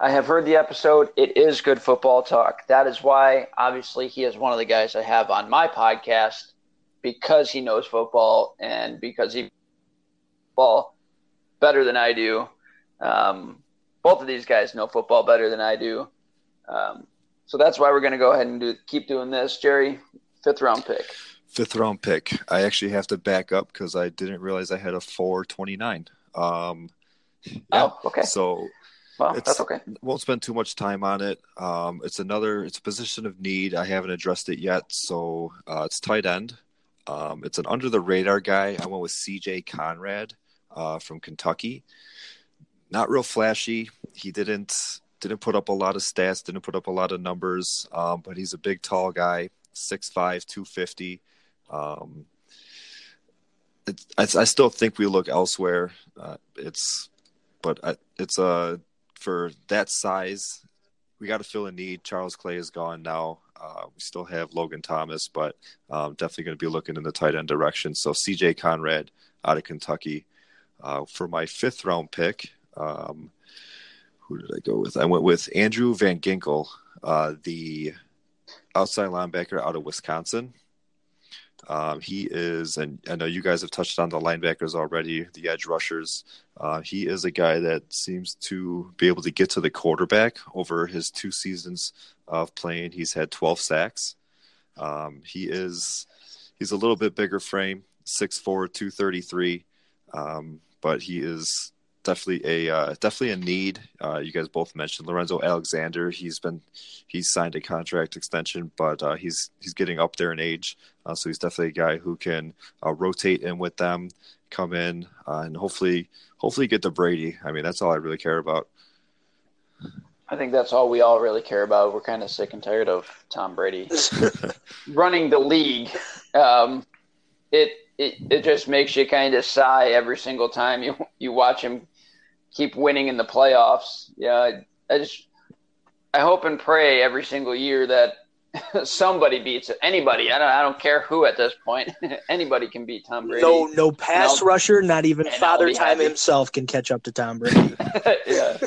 I have heard the episode. It is good football talk. That is why, obviously, he is one of the guys I have on my podcast because he knows football and because he football better than I do. Um, both of these guys know football better than I do. Um, so that's why we're going to go ahead and do, keep doing this. Jerry, fifth round pick. Fifth round pick. I actually have to back up because I didn't realize I had a 429. Um, yeah. Oh, okay. So well, that's okay. Won't spend too much time on it. Um, it's another. It's a position of need. I haven't addressed it yet. So uh, it's tight end. Um, it's an under the radar guy. I went with C.J. Conrad uh, from Kentucky. Not real flashy. He didn't didn't put up a lot of stats. Didn't put up a lot of numbers. Um, but he's a big, tall guy. 6'5", 250. Um, I, I, still think we look elsewhere. Uh, it's, but I, it's a uh, for that size, we got to fill a need. Charles Clay is gone now. Uh, we still have Logan Thomas, but um, definitely going to be looking in the tight end direction. So C.J. Conrad out of Kentucky uh, for my fifth round pick. Um, who did I go with? I went with Andrew Van Ginkel, uh, the outside linebacker out of Wisconsin. Um, he is, and I know you guys have touched on the linebackers already, the edge rushers. Uh, he is a guy that seems to be able to get to the quarterback over his two seasons of playing. He's had 12 sacks. Um, he is, he's a little bit bigger frame, 6'4, 233. Um, but he is definitely a uh, definitely a need. Uh, you guys both mentioned Lorenzo Alexander. He's been he's signed a contract extension, but uh, he's he's getting up there in age, uh, so he's definitely a guy who can uh, rotate in with them, come in, uh, and hopefully hopefully get to Brady. I mean, that's all I really care about. I think that's all we all really care about. We're kind of sick and tired of Tom Brady (laughs) running the league. Um, it it it just makes you kind of sigh every single time you you watch him keep winning in the playoffs. Yeah, I, I just I hope and pray every single year that (laughs) somebody beats anybody. I don't I don't care who at this point. (laughs) anybody can beat Tom Brady. No no pass rusher, not even Father Time himself can catch up to Tom Brady. (laughs) yeah.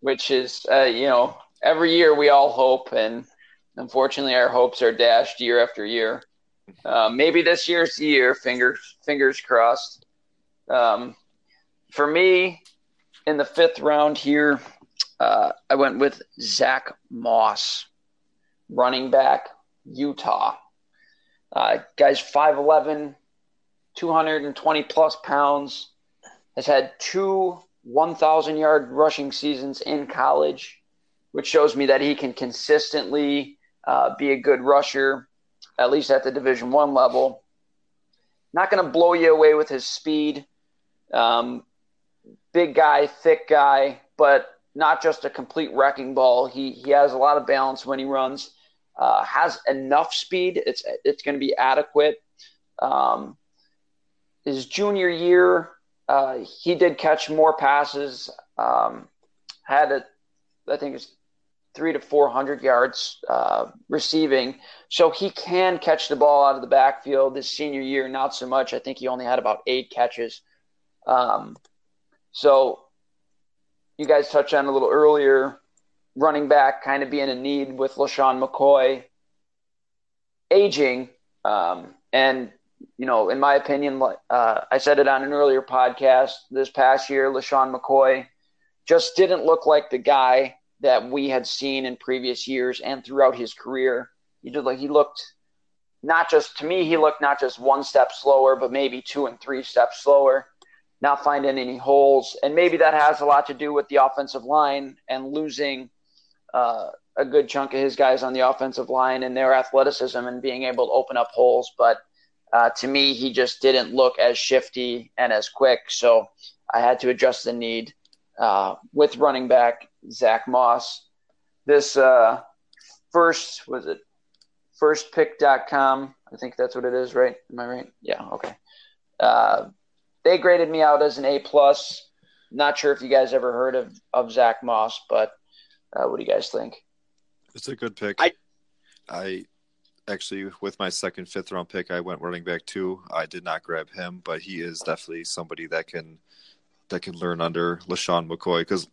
Which is uh, you know, every year we all hope and unfortunately our hopes are dashed year after year. Uh, maybe this year's the year, fingers fingers crossed. Um, for me, in the fifth round here, uh, I went with Zach Moss, running back, Utah. Uh, guy's 5'11, 220 plus pounds, has had two 1,000 yard rushing seasons in college, which shows me that he can consistently uh, be a good rusher, at least at the Division One level. Not going to blow you away with his speed. Um, big guy, thick guy, but not just a complete wrecking ball. He he has a lot of balance when he runs. Uh, has enough speed. It's it's going to be adequate. Um, his junior year, uh, he did catch more passes. Um, had a, I think it's three to four hundred yards uh, receiving. So he can catch the ball out of the backfield. This senior year, not so much. I think he only had about eight catches. Um, so you guys touched on a little earlier, running back kind of being a need with LeSean McCoy. aging, um, and you know, in my opinion, uh, I said it on an earlier podcast this past year. LeSean McCoy just didn't look like the guy that we had seen in previous years and throughout his career. He did like he looked not just to me, he looked not just one step slower, but maybe two and three steps slower, not finding any holes. And maybe that has a lot to do with the offensive line and losing uh, a good chunk of his guys on the offensive line and their athleticism and being able to open up holes. But uh, to me, he just didn't look as shifty and as quick. So I had to adjust the need uh, with running back Zach Moss. This uh, first, was it firstpick.com. I think that's what it is, right? Am I right? Yeah. Okay. They graded me out as an A plus. Not sure if you guys ever heard of of Zach Moss, but uh, what do you guys think? It's a good pick. I, I actually, with my second, fifth round pick, I went running back too. I did not grab him, but he is definitely somebody that can that can learn under LeSean McCoy because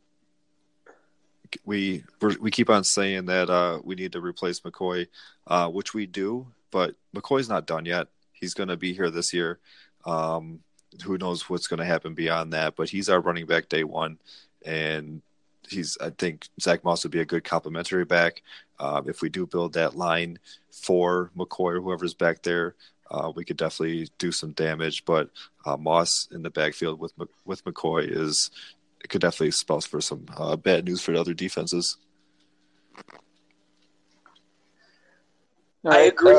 we we keep on saying that uh, we need to replace McCoy, uh, which we do, but McCoy's not done yet. He's going to be here this year. Um, who knows what's going to happen beyond that? But he's our running back day one, and he's. I think Zach Moss would be a good complementary back. Uh, if we do build that line for McCoy or whoever's back there, uh, we could definitely do some damage. But uh, Moss in the backfield with with McCoy is it could definitely spell for some uh, bad news for other defenses. I agree.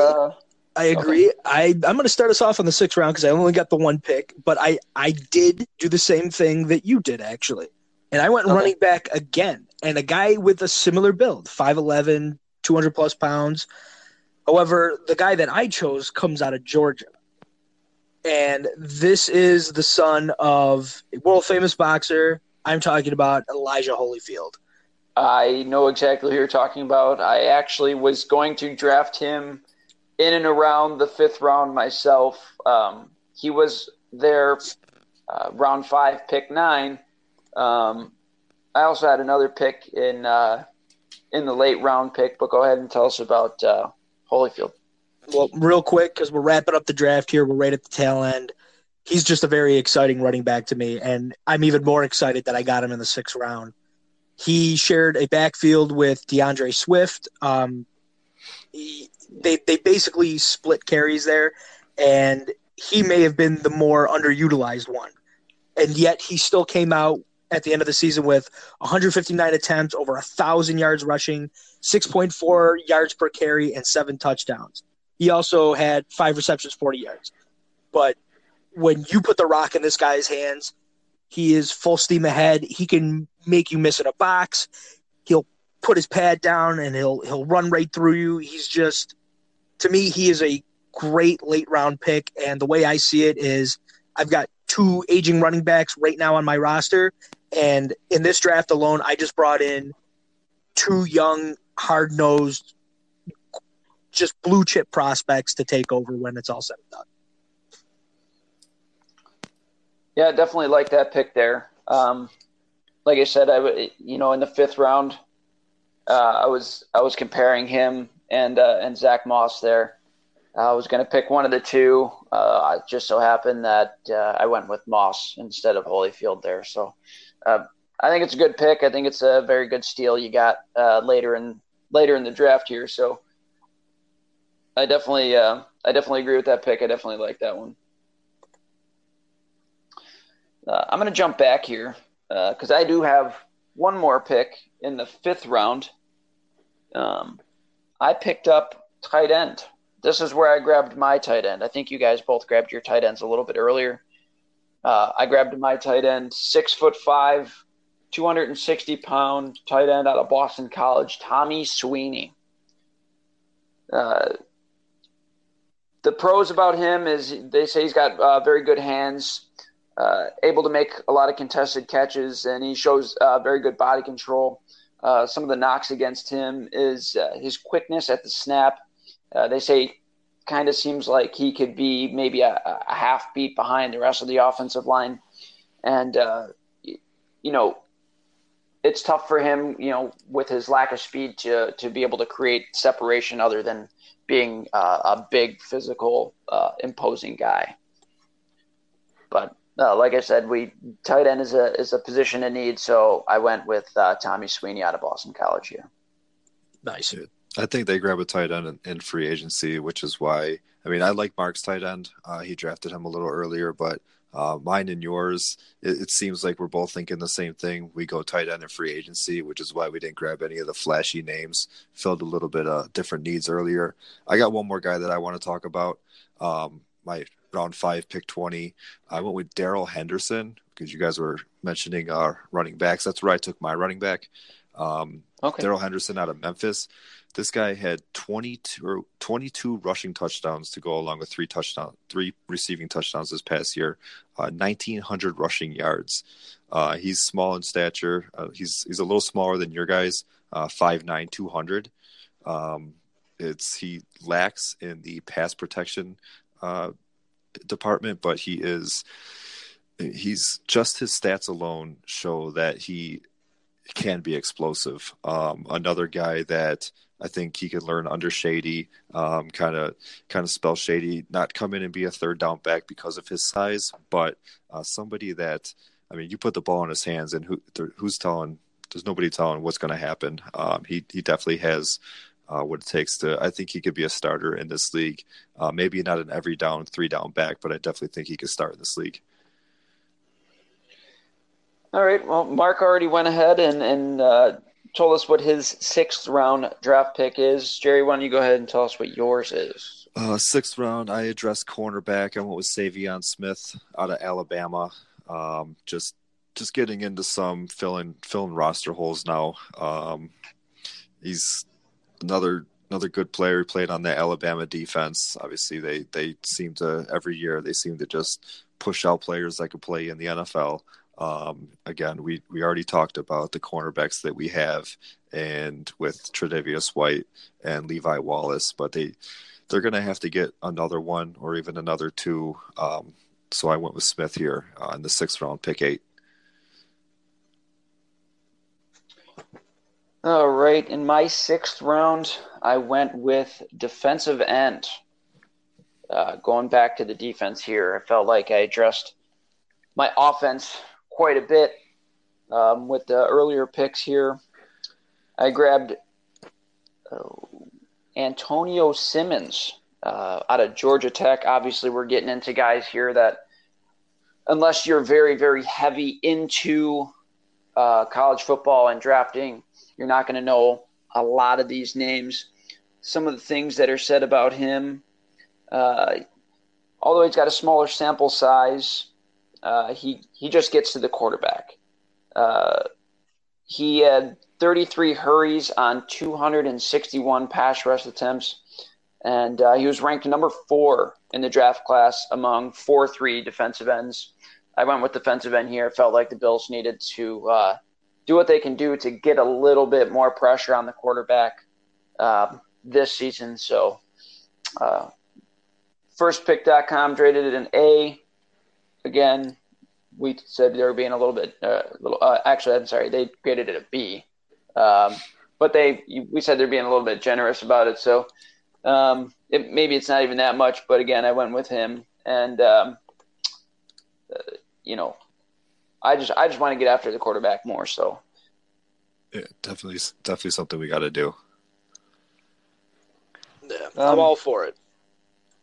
I agree. Okay. I I'm going to start us off on the sixth round because I only got the one pick, but I I did do the same thing that you did actually, and I went okay. running back again, and a guy with a similar build, 5'11", 200 plus pounds. However, the guy that I chose comes out of Georgia. And this is the son of a world famous boxer, I'm talking about Elijah Holyfield. I know exactly who you're talking about. I actually was going to draft him in and around the fifth round myself. Um, he was there uh, round five, pick nine. Um, I also had another pick in uh, in the late round pick, but go ahead and tell us about uh, Holyfield. Well, real quick, because we're wrapping up the draft here. We're right at the tail end he's just a very exciting running back to me, and I'm even more excited that I got him in the sixth round. He shared a backfield with D'Andre Swift. Um, they they basically split carries there, and he may have been the more underutilized one, and yet he still came out at the end of the season with 159 attempts, over a thousand yards rushing, 6.4 yards per carry, and seven touchdowns. He also had five receptions, 40 yards. But when you put the rock in this guy's hands, he is full steam ahead. He can make you miss in a box. He'll put his pad down and he'll he'll run right through you. He's just to me he is a great late round pick and the way I see it is I've got two aging running backs right now on my roster and in this draft alone I just brought in two young hard-nosed just blue chip prospects to take over when it's all said and done. Yeah, definitely like that pick there. Um, like I said, I you know in the fifth round, I was I was comparing him and uh, and Zach Moss there. I was going to pick one of the two. Uh, it just so happened that uh, I went with Moss instead of Holyfield there. So uh, I think it's a good pick. I think it's a very good steal you got uh, later in later in the draft here. So I definitely I definitely agree with that pick. I definitely like that one. Uh, I'm going to jump back here because uh, I do have one more pick in the fifth round. Um, I picked up tight end. This is where I grabbed my tight end. I think you guys both grabbed your tight ends a little bit earlier. Uh, I grabbed my tight end, six foot five, 260 pound tight end out of Boston College, Tommy Sweeney. Uh, the pros about him is they say he's got uh, very good hands, uh, able to make a lot of contested catches, and he shows uh, very good body control. Uh, some of the knocks against him is uh, his quickness at the snap. Uh, they say kind of seems like he could be maybe a, a, half beat behind the rest of the offensive line, and uh, you know, it's tough for him, you know, with his lack of speed to to be able to create separation other than being uh, a big physical uh, imposing guy. But uh, like I said, we tight end is a is a position in need, so I went with uh, Tommy Sweeney out of Boston College here. Nice. I think they grab a tight end in, in, free agency, which is why I mean I like Mark's tight end. Uh, he drafted him a little earlier, but uh, mine and yours, it, it, seems like we're both thinking the same thing. We go tight end in free agency, which is why we didn't grab any of the flashy names. Filled a little bit of different needs earlier. I got one more guy that I want to talk about. Um, my round five, pick 20. I went with Darrell Henderson because you guys were mentioning our running backs. That's where I took my running back. Um, okay. Darrell Henderson out of Memphis. This guy had 22, 22 rushing touchdowns to go along with three touchdown, three receiving touchdowns this past year. Uh, 1,900 rushing yards. Uh, he's small in stature. Uh, he's he's a little smaller than your guys. Uh, 5'9", 200. Um, it's he lacks in the pass protection uh, department, but he is he's just his stats alone show that he can be explosive. Um, another guy that I think he could learn under Shady, kind of kind of spell Shady, not come in and be a third down back because of his size, but uh, somebody that I mean, you put the ball in his hands, and who who's telling? There's nobody telling what's going to happen. Um, he he definitely has uh, what it takes to. I think he could be a starter in this league. Uh, maybe not an every down, three down back, but I definitely think he could start in this league. All right. Well, Mark already went ahead and and uh, told us what his sixth round draft pick is. Jerry, why don't you go ahead and tell us what yours is? Uh, sixth round, I addressed cornerback. I went with Saivion Smith out of Alabama. Um, just just getting into some filling filling roster holes now. Um, he's another another good player. Played on the Alabama defense. Obviously, they they seem to every year they seem to just push out players that could play in the NFL. Um, again, we, we already talked about the cornerbacks that we have, and with Tre'Davious White and Levi Wallace, but they they're going to have to get another one or even another two. Um, so I went with Smith here uh, in the sixth round, pick eight. All right, in my sixth round, I went with defensive end. Uh, going back to the defense here, I felt like I addressed my offense quite a bit um, with the earlier picks here. I grabbed uh, Antonio Simmons uh, out of Georgia Tech. Obviously, we're getting into guys here that, unless you're very, very heavy into uh, college football and drafting, you're not going to know a lot of these names. Some of the things that are said about him, uh, although he's got a smaller sample size, uh, he he just gets to the quarterback. Uh, he had 33 hurries on 261 pass rush attempts, and uh, he was ranked number four in the draft class among four three defensive ends. I went with defensive end here. Felt like the Bills needed to uh, do what they can do to get a little bit more pressure on the quarterback uh, this season. So, uh, firstpick.com rated it an A again, we said they were being a little bit, uh, little. Uh, actually, I'm sorry, they graded it a B, um, but they we said they're being a little bit generous about it. So um, it, maybe it's not even that much, but again, I went with him, and um, uh, you know, I just I just want to get after the quarterback more. So yeah, definitely, definitely something we got to do. Yeah, I'm um, all for it.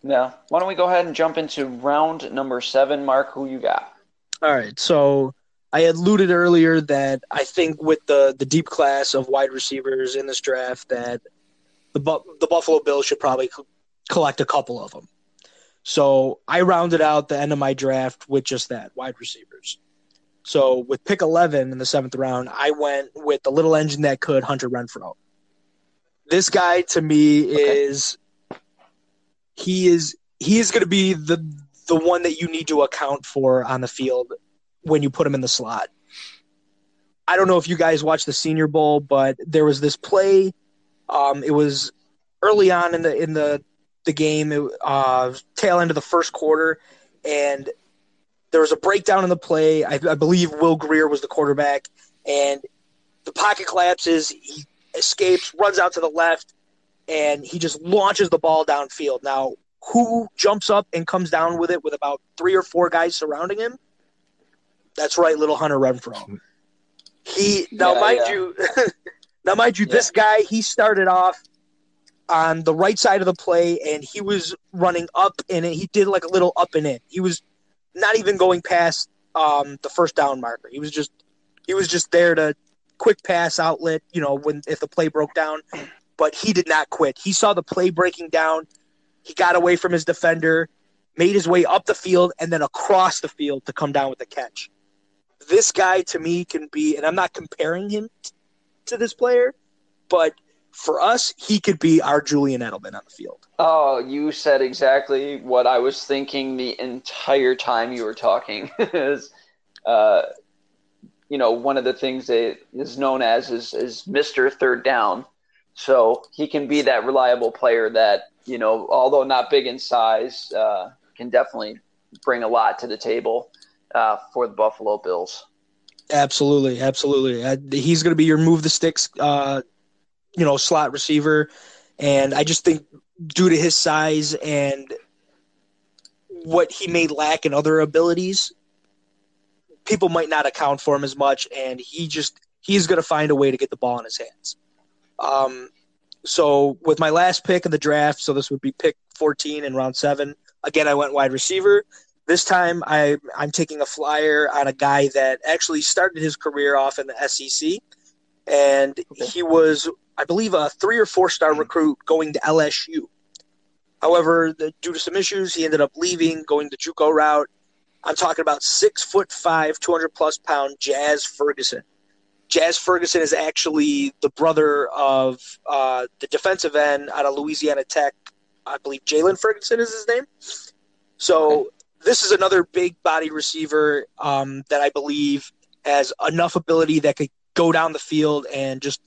Yeah. Why don't we go ahead and jump into round number seven? Mark, who you got? All right. So I had alluded earlier that I think with the the deep class of wide receivers in this draft, that the the Buffalo Bills should probably collect a couple of them. So I rounded out the end of my draft with just that wide receivers. So with pick 11 in the seventh round, I went with the little engine that could, Hunter Renfrow. This guy to me okay. is he is he is going to be the the one that you need to account for on the field when you put him in the slot. I don't know if you guys watched the Senior Bowl, but there was this play. Um, it was early on in the in the the game, it, uh, tail end of the first quarter, and there was a breakdown in the play. I, I believe Will Grier was the quarterback, and the pocket collapses. He escapes, runs out to the left, and he just launches the ball downfield. Now, who jumps up and comes down with it with about three or four guys surrounding him? That's right, little Hunter Renfrow. He now, Yeah, mind yeah. you, (laughs) now mind you, this guy he started off on the right side of the play, and he was running up and he did like a little up and in. He was not even going past um, the first down marker. He was just he was just there to quick pass outlet. You know, when if the play broke down, but he did not quit. He saw the play breaking down. He got away from his defender, made his way up the field, and then across the field to come down with the catch. This guy to me can be, and I'm not comparing him to this player, but for us, he could be our Julian Edelman on the field. Oh, you said exactly what I was thinking the entire time you were talking. (laughs) is, uh, you know, one of the things that is known as is, is Mr. Third Down. So he can be that reliable player that, you know, although not big in size, uh, can definitely bring a lot to the table uh, for the Buffalo Bills. Absolutely, absolutely. Uh, he's going to be your move the sticks, uh, you know, slot receiver, and I just think due to his size and what he may lack in other abilities, people might not account for him as much, and he just he's going to find a way to get the ball in his hands. Um, so with my last pick of the draft, so this would be pick 14 in round seven. Again, I went wide receiver. This time, I I'm taking a flyer on a guy that actually started his career off in the SEC, and Okay. he was, I believe, a three or four star recruit going to LSU. However, the, due to some issues, he ended up leaving, going the JUCO route. I'm talking about six foot five, 200 plus pound Jazz Ferguson. Jazz Ferguson is actually the brother of uh, the defensive end out of Louisiana Tech. I believe Jaylon Ferguson is his name. So this is another big body receiver um, that I believe has enough ability that could go down the field and just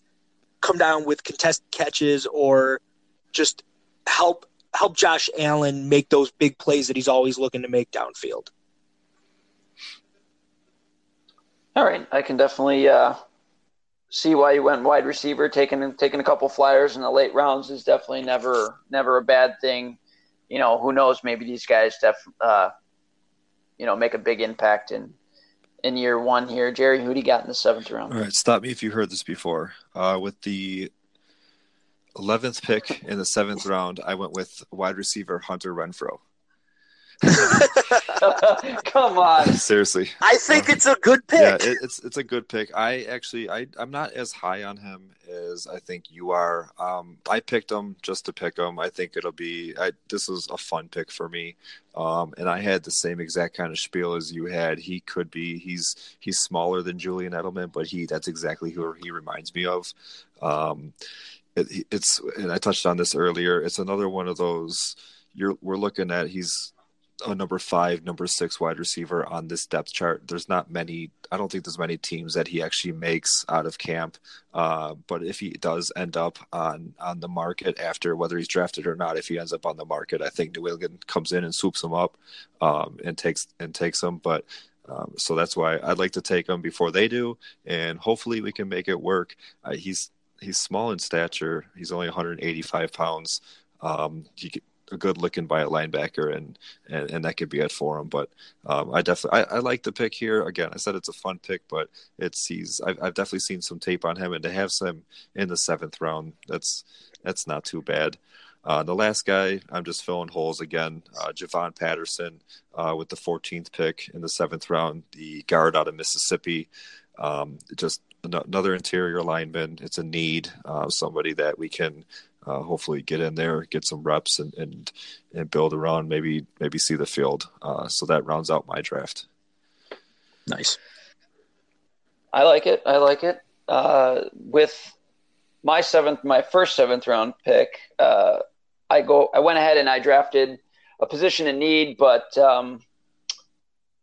come down with contested catches or just help help Josh Allen make those big plays that he's always looking to make downfield. All right, I can definitely uh, see why you went wide receiver. Taking taking a couple flyers in the late rounds is definitely never never a bad thing. You know, who knows? Maybe these guys def, uh, you know, make a big impact in in year one here. Jerry, who do you got in the seventh round? All right, stop me if you heard this before. Uh, with the eleventh pick in the seventh round, I went with wide receiver Hunter Renfrow. (laughs) Come on. (laughs) Seriously, I think it's a good pick. yeah, it, it's it's a good pick. I actually I I'm not as high on him as I think you are. Um, I picked him just to pick him. I think it'll be. I, this was a fun pick for me, um, and I had the same exact kind of spiel as you had. He could be. He's he's smaller than Julian Edelman, but he that's exactly who he reminds me of. Um, it, it's and I touched on this earlier. It's another one of those. You're we're looking at. He's a number five, number six wide receiver on this depth chart. There's not many. I don't think there's many teams that he actually makes out of camp. Uh, but if he does end up on on the market after whether he's drafted or not, if he ends up on the market, I think New England comes in and swoops him up um, and takes and takes him. But um, so that's why I'd like to take him before they do, and hopefully we can make it work. Uh, he's he's small in stature. He's only 185 pounds. Um, he a good looking by a linebacker, and, and and that could be it for him. But um, I definitely I, I like the pick here. Again, I said it's a fun pick, but it's he's I've, I've definitely seen some tape on him, and to have some in the seventh round, that's that's not too bad. Uh, the last guy, I'm just filling holes again. Uh, Javon Patterson uh, with the 14th pick in the seventh round, the guard out of Mississippi. Um, just another interior lineman. It's a need, uh, somebody that we can uh, hopefully get in there, get some reps, and and, and build around. Maybe maybe see the field. Uh, so that rounds out my draft. Nice. I like it. I like it. Uh, with my seventh, my first seventh round pick, uh, I go. I went ahead and I drafted a position in need, but um,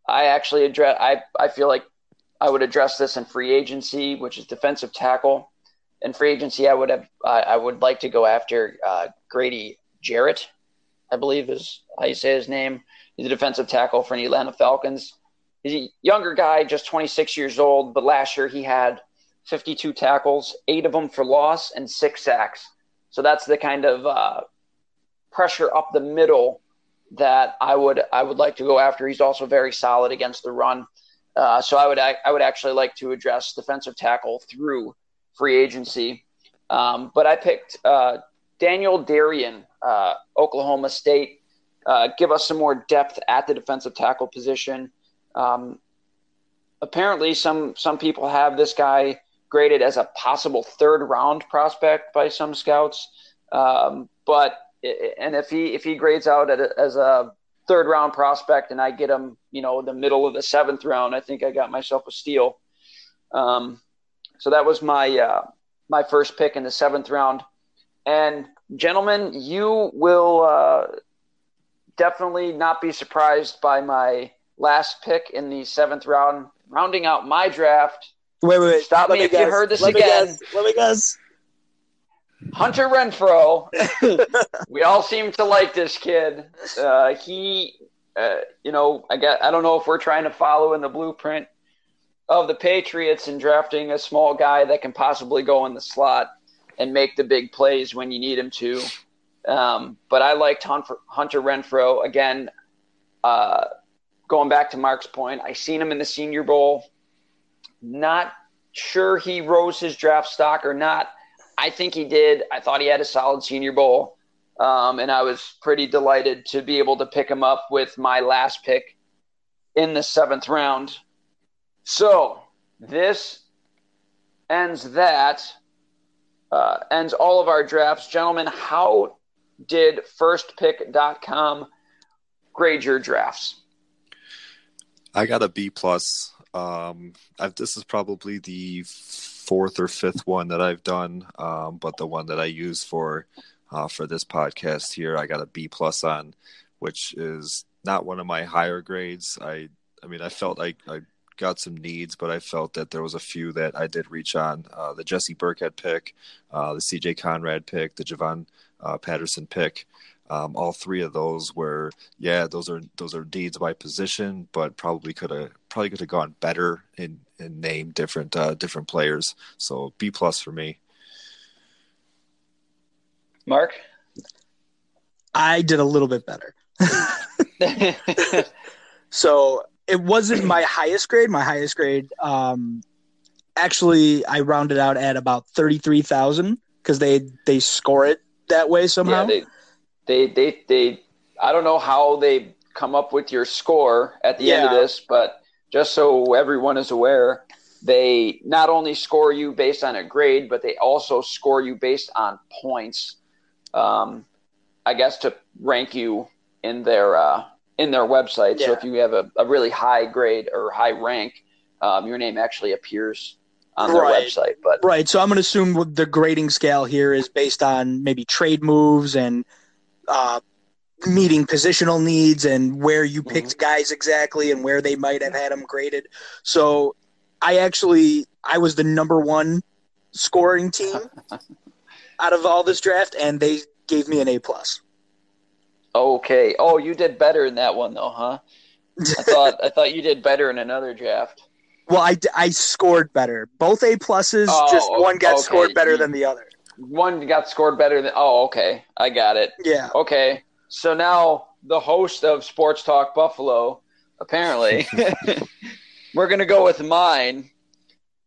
I actually address. I I feel like I would address this in free agency, which is defensive tackle. In free agency, I would have. I I would like to go after uh, Grady Jarrett. I believe is how you say his name. He's a defensive tackle for the Atlanta Falcons. He's a younger guy, just 26 years old, but last year he had 52 tackles, eight of them for loss, and six sacks. So that's the kind of uh, pressure up the middle that I would I would like to go after. He's also very solid against the run. Uh, so I would I would actually like to address defensive tackle through free agency. Um, but I picked uh, Daniel Darien, uh, Oklahoma State. Uh, give us some more depth at the defensive tackle position. Um, apparently, some some people have this guy graded as a possible third round prospect by some scouts. Um, but and if he if he grades out a, as a third round prospect and I get him, you know, the middle of the seventh round, I think I got myself a steal. Um, so that was my uh, my first pick in the seventh round. And gentlemen, you will uh, definitely not be surprised by my last pick in the seventh round, rounding out my draft. Wait, wait, wait. Stop Let me if guess. you heard this Let again. Me guess. Let me guess. Hunter Renfrow. (laughs) we all seem to like this kid. Uh, he, uh, you know, I got. I don't know if we're trying to follow in the blueprint of the Patriots and drafting a small guy that can possibly go in the slot and make the big plays when you need him to. Um, but I liked Hunter, Renfrow again. Uh, going back to Mark's point, I seen him in the Senior Bowl. Not sure he rose his draft stock or not. I think he did. I thought he had a solid Senior Bowl, um, and I was pretty delighted to be able to pick him up with my last pick in the seventh round. So this ends that. Uh, ends all of our drafts. Gentlemen, how did firstpick.com grade your drafts? I got a B plus. Um, I've, this is probably the fourth or fifth one that I've done, um, but the one that I use for uh, for this podcast here, I got a B plus on, which is not one of my higher grades. I I mean, I felt like I got some needs, but I felt that there was a few that I did reach on. Uh, the Jesse Burkett pick, uh, the C.J. Conrad pick, the Javon uh, Patterson pick. Um, all three of those were, yeah, those are those are needs by position, but probably could have probably could have gone better in and name different uh, different players. So B plus for me. Mark, I did a little bit better. (laughs) (laughs) (laughs) so it wasn't my (clears throat) highest grade. My highest grade, um, actually, I rounded out at about thirty three thousand because they they score it that way somehow. Yeah, they, they, they, they, I don't know how they come up with your score at the end of this, but just so everyone is aware, they not only score you based on a grade, but they also score you based on points. Um, I guess to rank you in their uh, in their website. So if you have a, a really high grade or high rank, um, your name actually appears on their Right. website. But Right. So I'm going to assume the grading scale here is based on maybe trade moves and uh, meeting positional needs and where you picked guys exactly and where they might have had them graded. So I actually I was the number one scoring team (laughs) out of all this draft, and they gave me an A plus. Okay. Oh, you did better in that one though, huh? I (laughs) thought I thought you did better in another draft. Well, I, I scored better. Both A pluses, Oh, just one got okay. scored better You- than the other. One got scored better than. Oh, okay. I got it. Yeah. Okay. So now the host of Sports Talk Buffalo, apparently, (laughs) (laughs) we're gonna go with mine.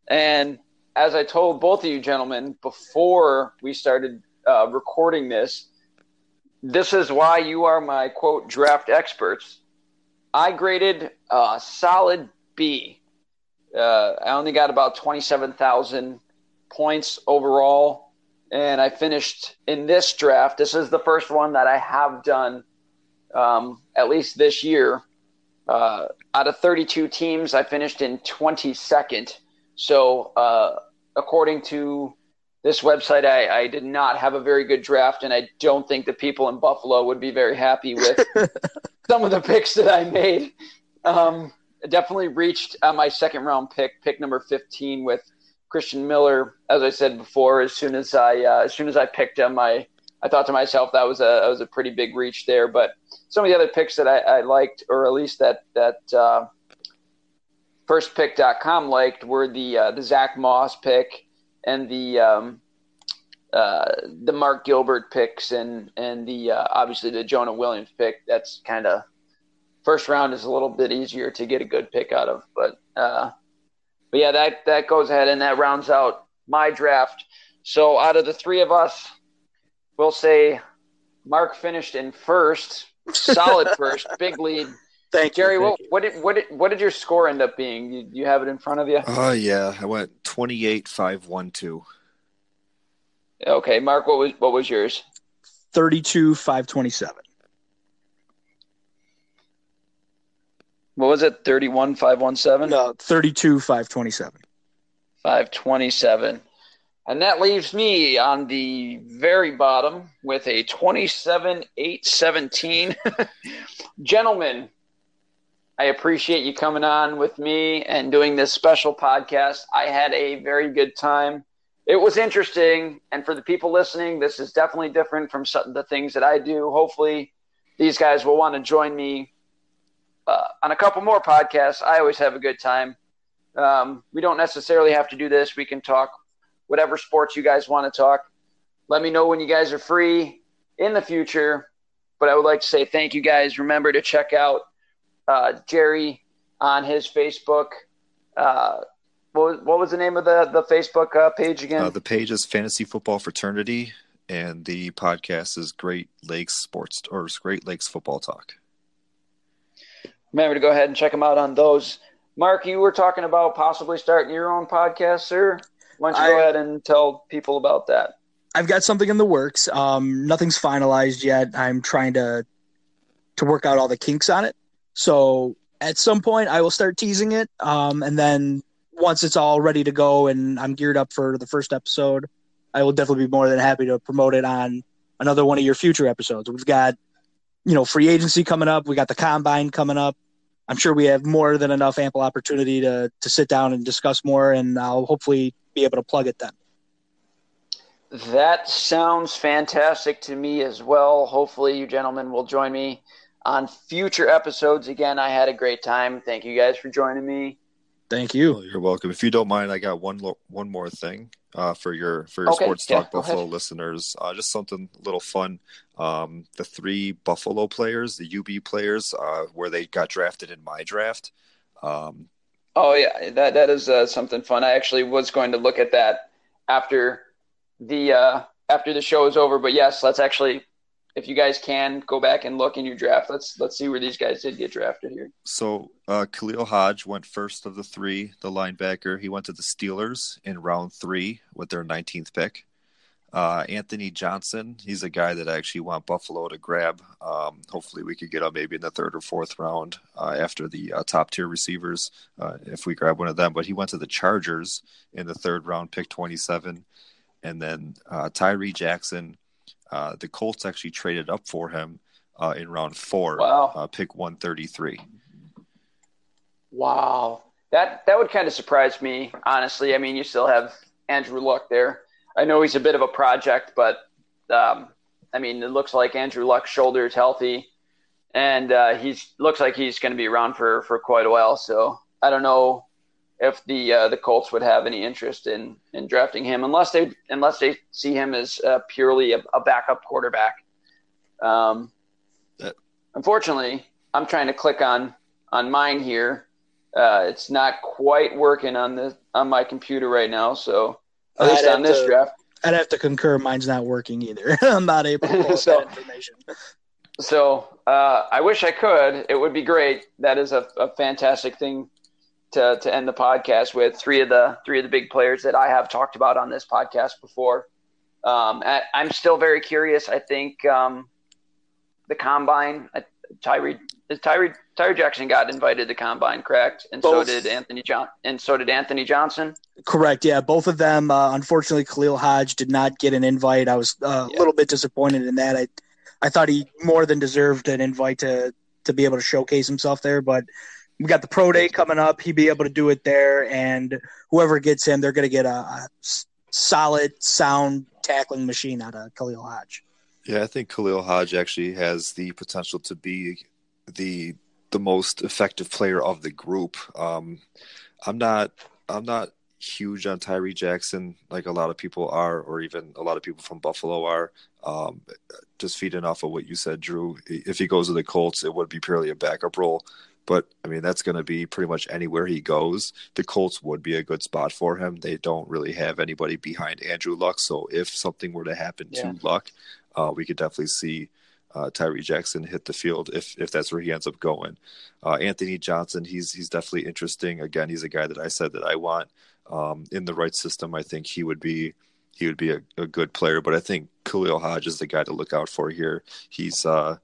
And as I told both of you gentlemen before we started uh, recording this, this is why you are my quote draft experts. I graded a solid B. Uh, I only got about twenty-seven thousand points overall, and I finished in this draft. This is the first one that I have done, um, at least this year. Uh, out of 32 teams, I finished in 22nd. So, uh, according to this website, I, I did not have a very good draft, and I don't think the people in Buffalo would be very happy with (laughs) some of the picks that I made. Um, definitely reached uh, my second round pick, pick number 15, with Christian Miller. As I said before, as soon as I uh, as soon as I picked him, I I thought to myself that was a that was a pretty big reach there. But some of the other picks that I, I liked, or at least that that uh, firstpick.com liked were the uh, the Zach Moss pick and the um, uh, the Mark Gilbert picks and and the uh, obviously the Jonah Williams pick. That's kind of first round is a little bit easier to get a good pick out of, but uh, but yeah, that that goes ahead and that rounds out my draft. So out of the three of us, we'll say Mark finished in first, solid (laughs) first, big lead. Thank Jerry, you. what, thank you. what did what did what did your score end up being? You, you have it in front of you? Oh yeah, I went twenty eight five one two. Okay, Mark, what was what was yours? 32 527. What was it? Thirty-one five one seven. No, 32 527. 527. And that leaves me on the very bottom with a 27 8 17. (laughs) Gentlemen, I appreciate you coming on with me and doing this special podcast. I had a very good time. It was interesting. And for the people listening, this is definitely different from some, the things that I do. Hopefully, these guys will want to join me uh, on a couple more podcasts. I always have a good time. Um, we don't necessarily have to do this. We can talk whatever sports you guys want to talk. Let me know when you guys are free in the future. But I would like to say thank you guys. Remember to check out uh, Jerry on his Facebook. Uh, what, was, what was the name of the, the Facebook uh, page again? Uh, the page is Fantasy Football Fraternity, and the podcast is Great Lakes Sports or Great Lakes Football Talk. Remember to go ahead and check them out on those. Mark, you were talking about possibly starting your own podcast, sir. Why don't you go I- ahead and tell people about that? I've got something in the works. Um, nothing's finalized yet. I'm trying to to work out all the kinks on it. So at some point, I will start teasing it, um, and then once it's all ready to go and I'm geared up for the first episode, I will definitely be more than happy to promote it on another one of your future episodes. We've got you know free agency coming up. We got the combine coming up. I'm sure we have more than enough ample opportunity to to sit down and discuss more, and I'll hopefully be able to plug it then. That sounds fantastic to me as well. Hopefully, you gentlemen will join me on future episodes. Again, I had a great time. Thank you guys for joining me. Thank you. You're welcome. If you don't mind, I got one lo- one more thing uh, for your for your Okay, Sports yeah, Talk go Buffalo ahead. listeners. Uh, just something a little fun. Um, the three Buffalo players, the UB players, uh, where they got drafted in my draft. Um, Oh yeah, that that is uh, something fun. I actually was going to look at that after the uh, after the show is over. But yes, let's actually, if you guys can, go back and look in your draft. Let's let's see where these guys did get drafted here. So uh, Khalil Hodge went first of the three, the linebacker. He went to the Steelers in round three with their 19th pick. Uh, Anthony Johnson, he's a guy that I actually want Buffalo to grab. Um, hopefully, we could get him maybe in the third or fourth round uh, after the uh, top tier receivers uh, if we grab one of them. But he went to the Chargers in the third round, pick 27. And then uh, Tyree Jackson, uh, the Colts actually traded up for him uh, in round four, Wow. uh, pick 133. Wow, that that would kind of surprise me, honestly. I mean, you still have Andrew Luck there. I know he's a bit of a project, but um, I mean, it looks like Andrew Luck's shoulder is healthy, and uh, he's looks like he's going to be around for for quite a while. So I don't know if the uh, the Colts would have any interest in in drafting him unless they unless they see him as uh, purely a, a backup quarterback. Um, That- unfortunately, I'm trying to click on on mine here. Uh, it's not quite working on the on my computer right now. So at I'd least have on this to- draft. I'd have to concur. Mine's not working either. (laughs) I'm not able to pull (laughs) So- that information. So uh, I wish I could. It would be great. That is a, a fantastic thing to, to end the podcast with. Three of the three of the big players that I have talked about on this podcast before. Um, I, I'm still very curious. I think um, the combine. Uh, Tyree Tyree Tyree Jackson got invited to the combine, correct? And Both. so did Anthony John. And so did Anthony Johnson. Correct. Yeah, both of them. Uh, unfortunately, Khalil Hodge did not get an invite. I was uh, Yeah. a little bit disappointed in that. I, I thought he more than deserved an invite to to be able to showcase himself there. But we got the pro day coming up. He'd be able to do it there, and whoever gets him, they're going to get a solid, sound tackling machine out of Khalil Hodge. Yeah, I think Khalil Hodge actually has the potential to be the the most effective player of the group. Um, I'm not I'm not huge on Tyree Jackson like a lot of people are, or even a lot of people from Buffalo are. Um, just feeding off of what you said, Drew. If he goes to the Colts, it would be purely a backup role. But I mean, that's going to be pretty much anywhere he goes. The Colts would be a good spot for him. They don't really have anybody behind Andrew Luck. So if something were to happen yeah. to Luck, uh, we could definitely see uh, Tyree Jackson hit the field if if that's where he ends up going. Uh, Anthony Johnson, he's he's definitely interesting. Again, he's a guy that I said that I want um, in the right system. I think he would be he would be a, a, good player. But I think Khalil Hodge is the guy to look out for here. He's uh,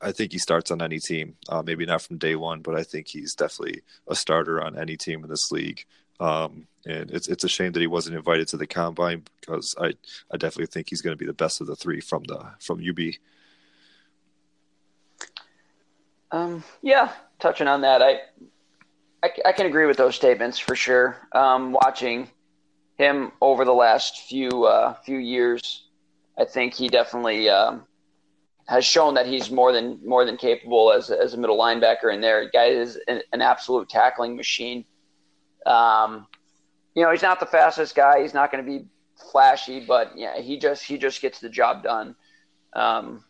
I think he starts on any team. Uh, maybe not from day one, but I think he's definitely a starter on any team in this league. Um, and it's it's a shame that he wasn't invited to the combine because I I definitely think he's going to be the best of the three from the from UB. Um, yeah, touching on that, I, I, I can agree with those statements for sure. Um, watching him over the last few uh, few years, I think he definitely um, has shown that he's more than more than capable as as a middle linebacker in there. The guy is an, an absolute tackling machine. Um, you know, he's not the fastest guy. He's not going to be flashy, but yeah, he just he just gets the job done. Um,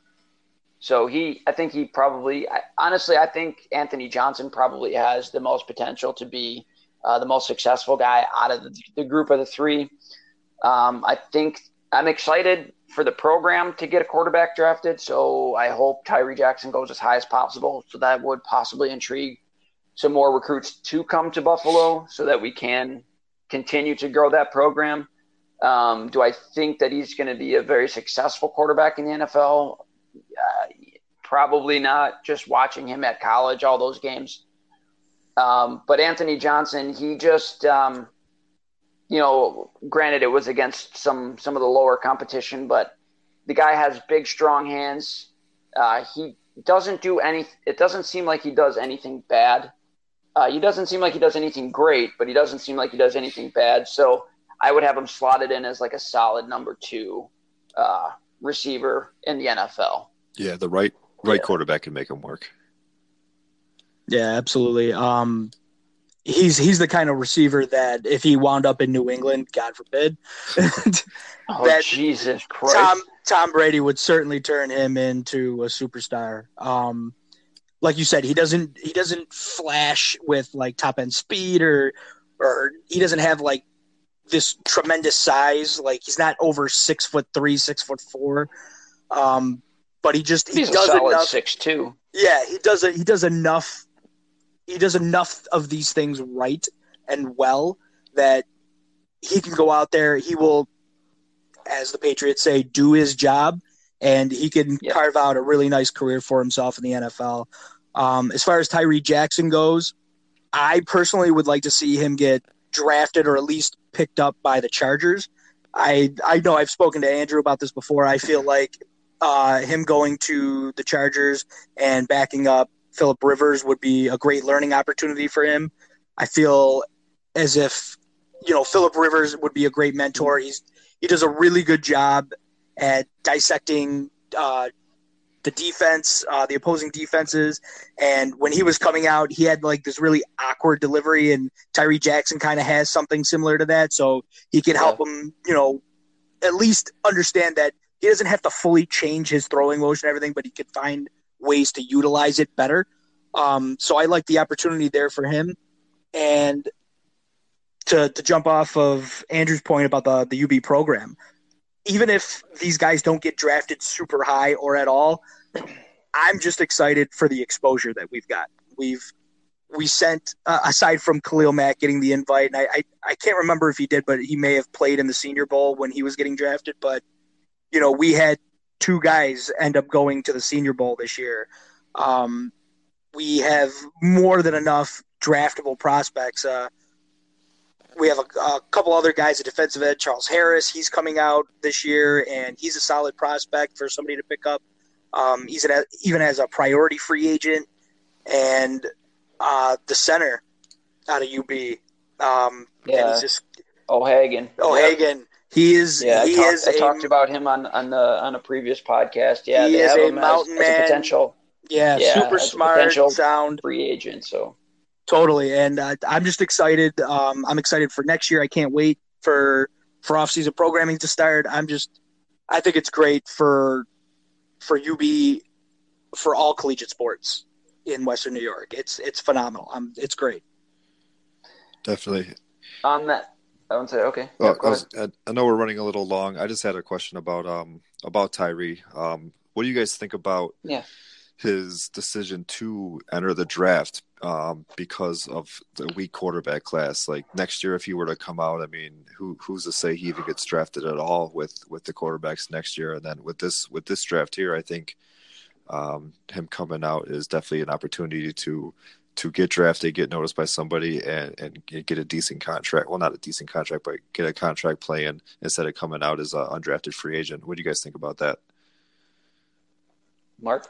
so he, I think he probably, I, honestly, I think Anthony Johnson probably has the most potential to be uh, the most successful guy out of the, the group of the three. Um, I think I'm excited for the program to get a quarterback drafted. So I hope Tyree Jackson goes as high as possible. So that would possibly intrigue some more recruits to come to Buffalo so that we can continue to grow that program. Um, do I think that he's going to be a very successful quarterback in the NFL? Uh, probably not. Just watching him at college, all those games. Um, but Anthony Johnson, he just, um, you know, granted it was against some some of the lower competition, but the guy has big, strong hands. Uh, he doesn't do any. It doesn't seem like he does anything bad. Uh, he doesn't seem like he does anything great, but he doesn't seem like he does anything bad. So I would have him slotted in as like a solid number two uh, receiver in the NFL. Yeah, the right right yeah. quarterback can make him work. Yeah, absolutely. Um, he's he's the kind of receiver that if he wound up in New England, God forbid, (laughs) oh, that Jesus Christ, Tom Tom Brady would certainly turn him into a superstar. Um, like you said, he doesn't he doesn't flash with like top end speed or or he doesn't have like this tremendous size. Like he's not over six foot three, six foot four. Um, but he just he He's does a solid enough. six two. Yeah, he does it. He does enough. He does enough of these things right and well that he can go out there. He will, as the Patriots say, do his job, and he can carve out a really nice career for himself in the NFL. Um, as far as Tyree Jackson goes, I personally would like to see him get drafted or at least picked up by the Chargers. I I know I've spoken to Andrew about this before. I feel like uh, him going to the Chargers and backing up Philip Rivers would be a great learning opportunity for him. I feel as if you know Philip Rivers would be a great mentor. He's he does a really good job at dissecting uh, the defense, uh, the opposing defenses. And when he was coming out, he had like this really awkward delivery, and Tyree Jackson kind of has something similar to that, so he can help yeah. him, you know, at least understand that he doesn't have to fully change his throwing motion and everything, but he can find ways to utilize it better. Um, so I like the opportunity there for him. And to to jump off of Andrew's point about the the UB program, even if these guys don't get drafted super high or at all, I'm just excited for the exposure that we've got. We've we sent uh, aside from Khalil Mack getting the invite, and I, I I can't remember if he did, but he may have played in the Senior Bowl when he was getting drafted. But you know, we had two guys end up going to the Senior Bowl this year. Um, we have more than enough draftable prospects. Uh, we have a, a, couple other guys at defensive end. Charles Harris, he's coming out this year, and he's a solid prospect for somebody to pick up. Um, he's an, even as a priority free agent, and uh, the center out of UB. Um, yeah, he's just O'Hagan. O'Hagan. He is. Yeah, he I, talk, is I a, talked about him on on the on a previous podcast. Yeah, he they is have a him mountain as, man. as a potential. Yeah, Yeah, super smart, potential- sound, free agent. So totally. And uh, I'm just excited. Um, I'm excited for next year. I can't wait for for off season programming to start. I'm just, I think it's great for for UB for all collegiate sports in Western New York. It's it's phenomenal. I'm, it's great. Definitely. on that, I would say okay. Well, Yeah, I, was, I know we're running a little long. I just had a question about um about Tyree. Um, what do you guys think about Yeah. his decision to enter the draft um, because of the weak quarterback class? Like next year, if he were to come out, I mean, who who's to say he even gets drafted at all with with the quarterbacks next year? And then with this with this draft here, I think um, him coming out is definitely an opportunity to to get drafted, get noticed by somebody, and and get a decent contract. Well, not a decent contract, but get a contract playing instead of coming out as an undrafted free agent. What do you guys think about that? Mark.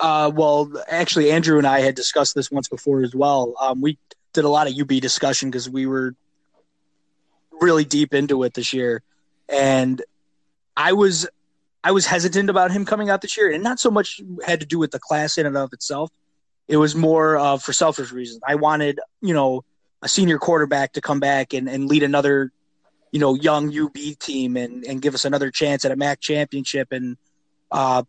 Uh, well, actually, Andrew and I had discussed this once before as well. Um, we did a lot of UB discussion because we were really deep into it this year, and I was I was hesitant about him coming out this year, and not so much had to do with the class in and of itself. It was more uh, for selfish reasons. I wanted, you know, a senior quarterback to come back and, and lead another, you know, young UB team and, and give us another chance at a MAC championship and, uh,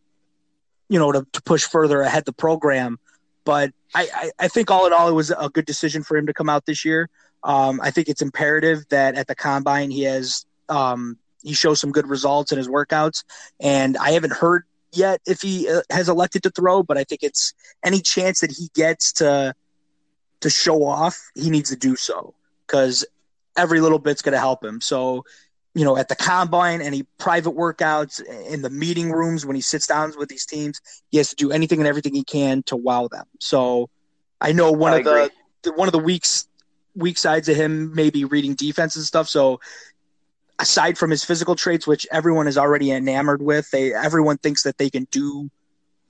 you know, to, to push further ahead the program. But I, I, I think all in all, it was a good decision for him to come out this year. Um, I think it's imperative that at the combine he has um, he shows some good results in his workouts, and I haven't heard yet if he uh, has elected to throw, but I think it's any chance that he gets to to show off, he needs to do so because every little bit's going to help him. So, you know, at the combine, any private workouts, in the meeting rooms when he sits down with these teams, he has to do anything and everything he can to wow them. So, I know one I of the, the one of the weeks weak sides of him maybe reading defense and stuff. So aside from his physical traits, which everyone is already enamored with, they everyone thinks that they can do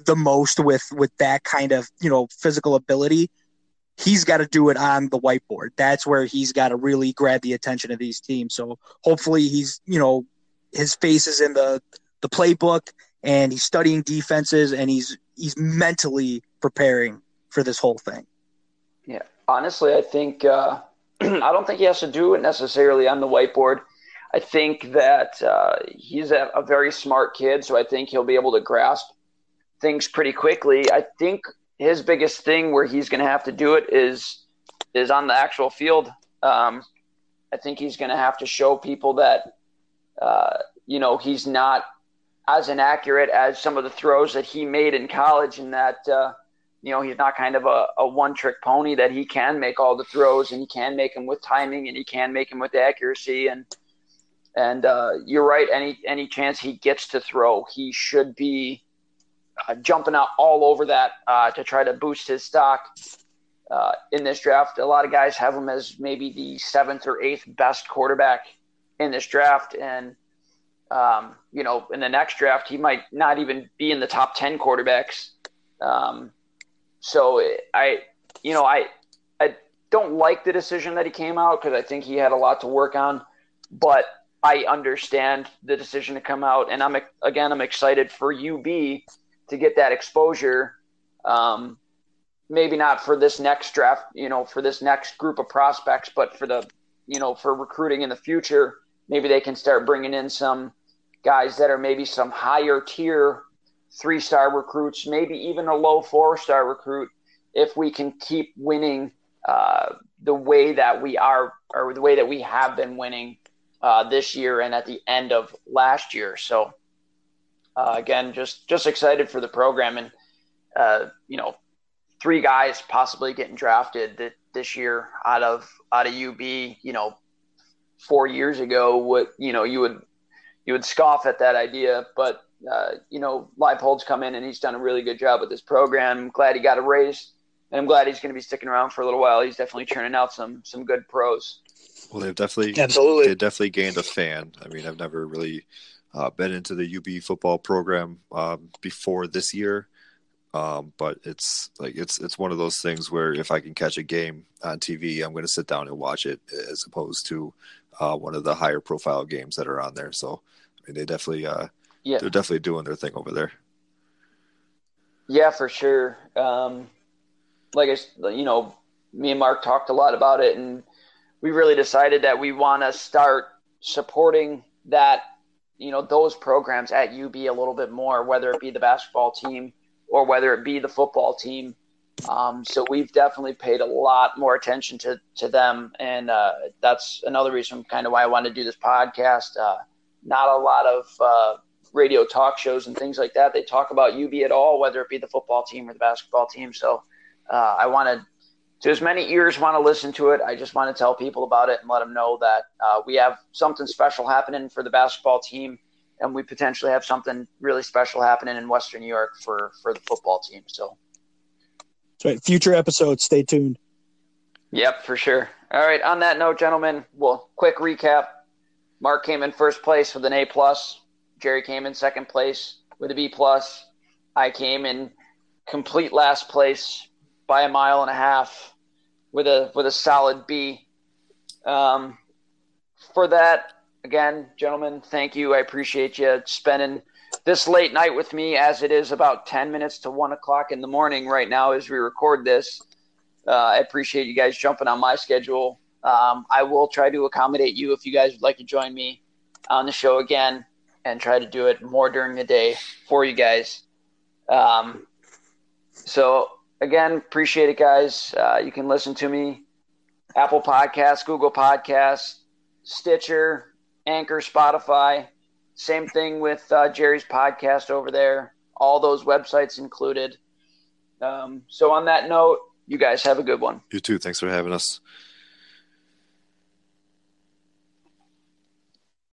the most with with that kind of you know physical ability. He's got to do it on the whiteboard. That's where he's got to really grab the attention of these teams. So hopefully he's you know his face is in the the playbook and he's studying defenses and he's he's mentally preparing for this whole thing. Yeah, honestly, I think uh, (clears throat) I don't think he has to do it necessarily on the whiteboard. I think that uh, he's a, a very smart kid, so I think he'll be able to grasp things pretty quickly. I think his biggest thing where he's going to have to do it is is on the actual field. Um, I think he's going to have to show people that uh, you know he's not as inaccurate as some of the throws that he made in college, and that uh, you know he's not kind of a, a one trick pony. That he can make all the throws, and he can make them with timing, and he can make them with accuracy, and and uh, you're right. Any any chance he gets to throw, he should be uh, jumping out all over that uh, to try to boost his stock uh, in this draft. A lot of guys have him as maybe the seventh or eighth best quarterback in this draft, and um, you know, in the next draft, he might not even be in the top ten quarterbacks. Um, so I, you know, I I don't like the decision that he came out because I think he had a lot to work on, but I understand the decision to come out, and I'm again I'm excited for UB to get that exposure. Um, maybe not for this next draft, you know, for this next group of prospects, but for the, you know, for recruiting in the future, maybe they can start bringing in some guys that are maybe some higher tier three star recruits, maybe even a low four star recruit, if we can keep winning uh, the way that we are, or the way that we have been winning uh, this year and at the end of last year. So uh, again, just just excited for the program and uh, you know, three guys possibly getting drafted th- this year out of out of UB. You know, four years ago, what you know you would you would scoff at that idea, but uh, you know, Leipold's come in and he's done a really good job with this program. Glad he got a raise, and I'm glad he's going to be sticking around for a little while. He's definitely churning out some some good pros. Well, they've definitely Absolutely. they definitely gained a fan. I mean, I've never really uh, been into the UB football program um, before this year, um, but it's like it's it's one of those things where if I can catch a game on TV, I'm going to sit down and watch it as opposed to uh, one of the higher profile games that are on there. So, I mean, they definitely uh, Yeah. they're definitely doing their thing over there. Yeah, for sure. Um, like I, you know, me and Mark talked a lot about it, and we really decided that we want to start supporting that, you know, those programs at UB a little bit more, whether it be the basketball team or whether it be the football team. Um, so we've definitely paid a lot more attention to to them, and uh, that's another reason, kind of, why I wanted to do this podcast. Uh, not a lot of uh, radio talk shows and things like that. They talk about UB at all, whether it be the football team or the basketball team. So uh, I wanted to as many ears want to listen to it. I just want to tell people about it and let them know that uh, we have something special happening for the basketball team, and we potentially have something really special happening in Western New York for for the football team. So, right. Future episodes, stay tuned. Yep, for sure. All right. On that note, gentlemen, well, quick recap. Mark came in first place with an A plus. Jerry came in second place with a B plus. I came in complete last place by a mile and a half with a with a solid B. Um, for that, again, gentlemen, thank you. I appreciate you spending this late night with me, as it is about ten minutes to one o'clock in the morning right now as we record this. Uh, I appreciate you guys jumping on my schedule. Um, I will try to accommodate you if you guys would like to join me on the show again and try to do it more during the day for you guys. Um, so again, appreciate it, guys. Uh, you can listen to me Apple Podcasts, Google Podcasts, Stitcher, Anchor, Spotify. Same thing with uh, Jerry's podcast over there. All those websites included. Um, so on that note, you guys have a good one. You too. Thanks for having us.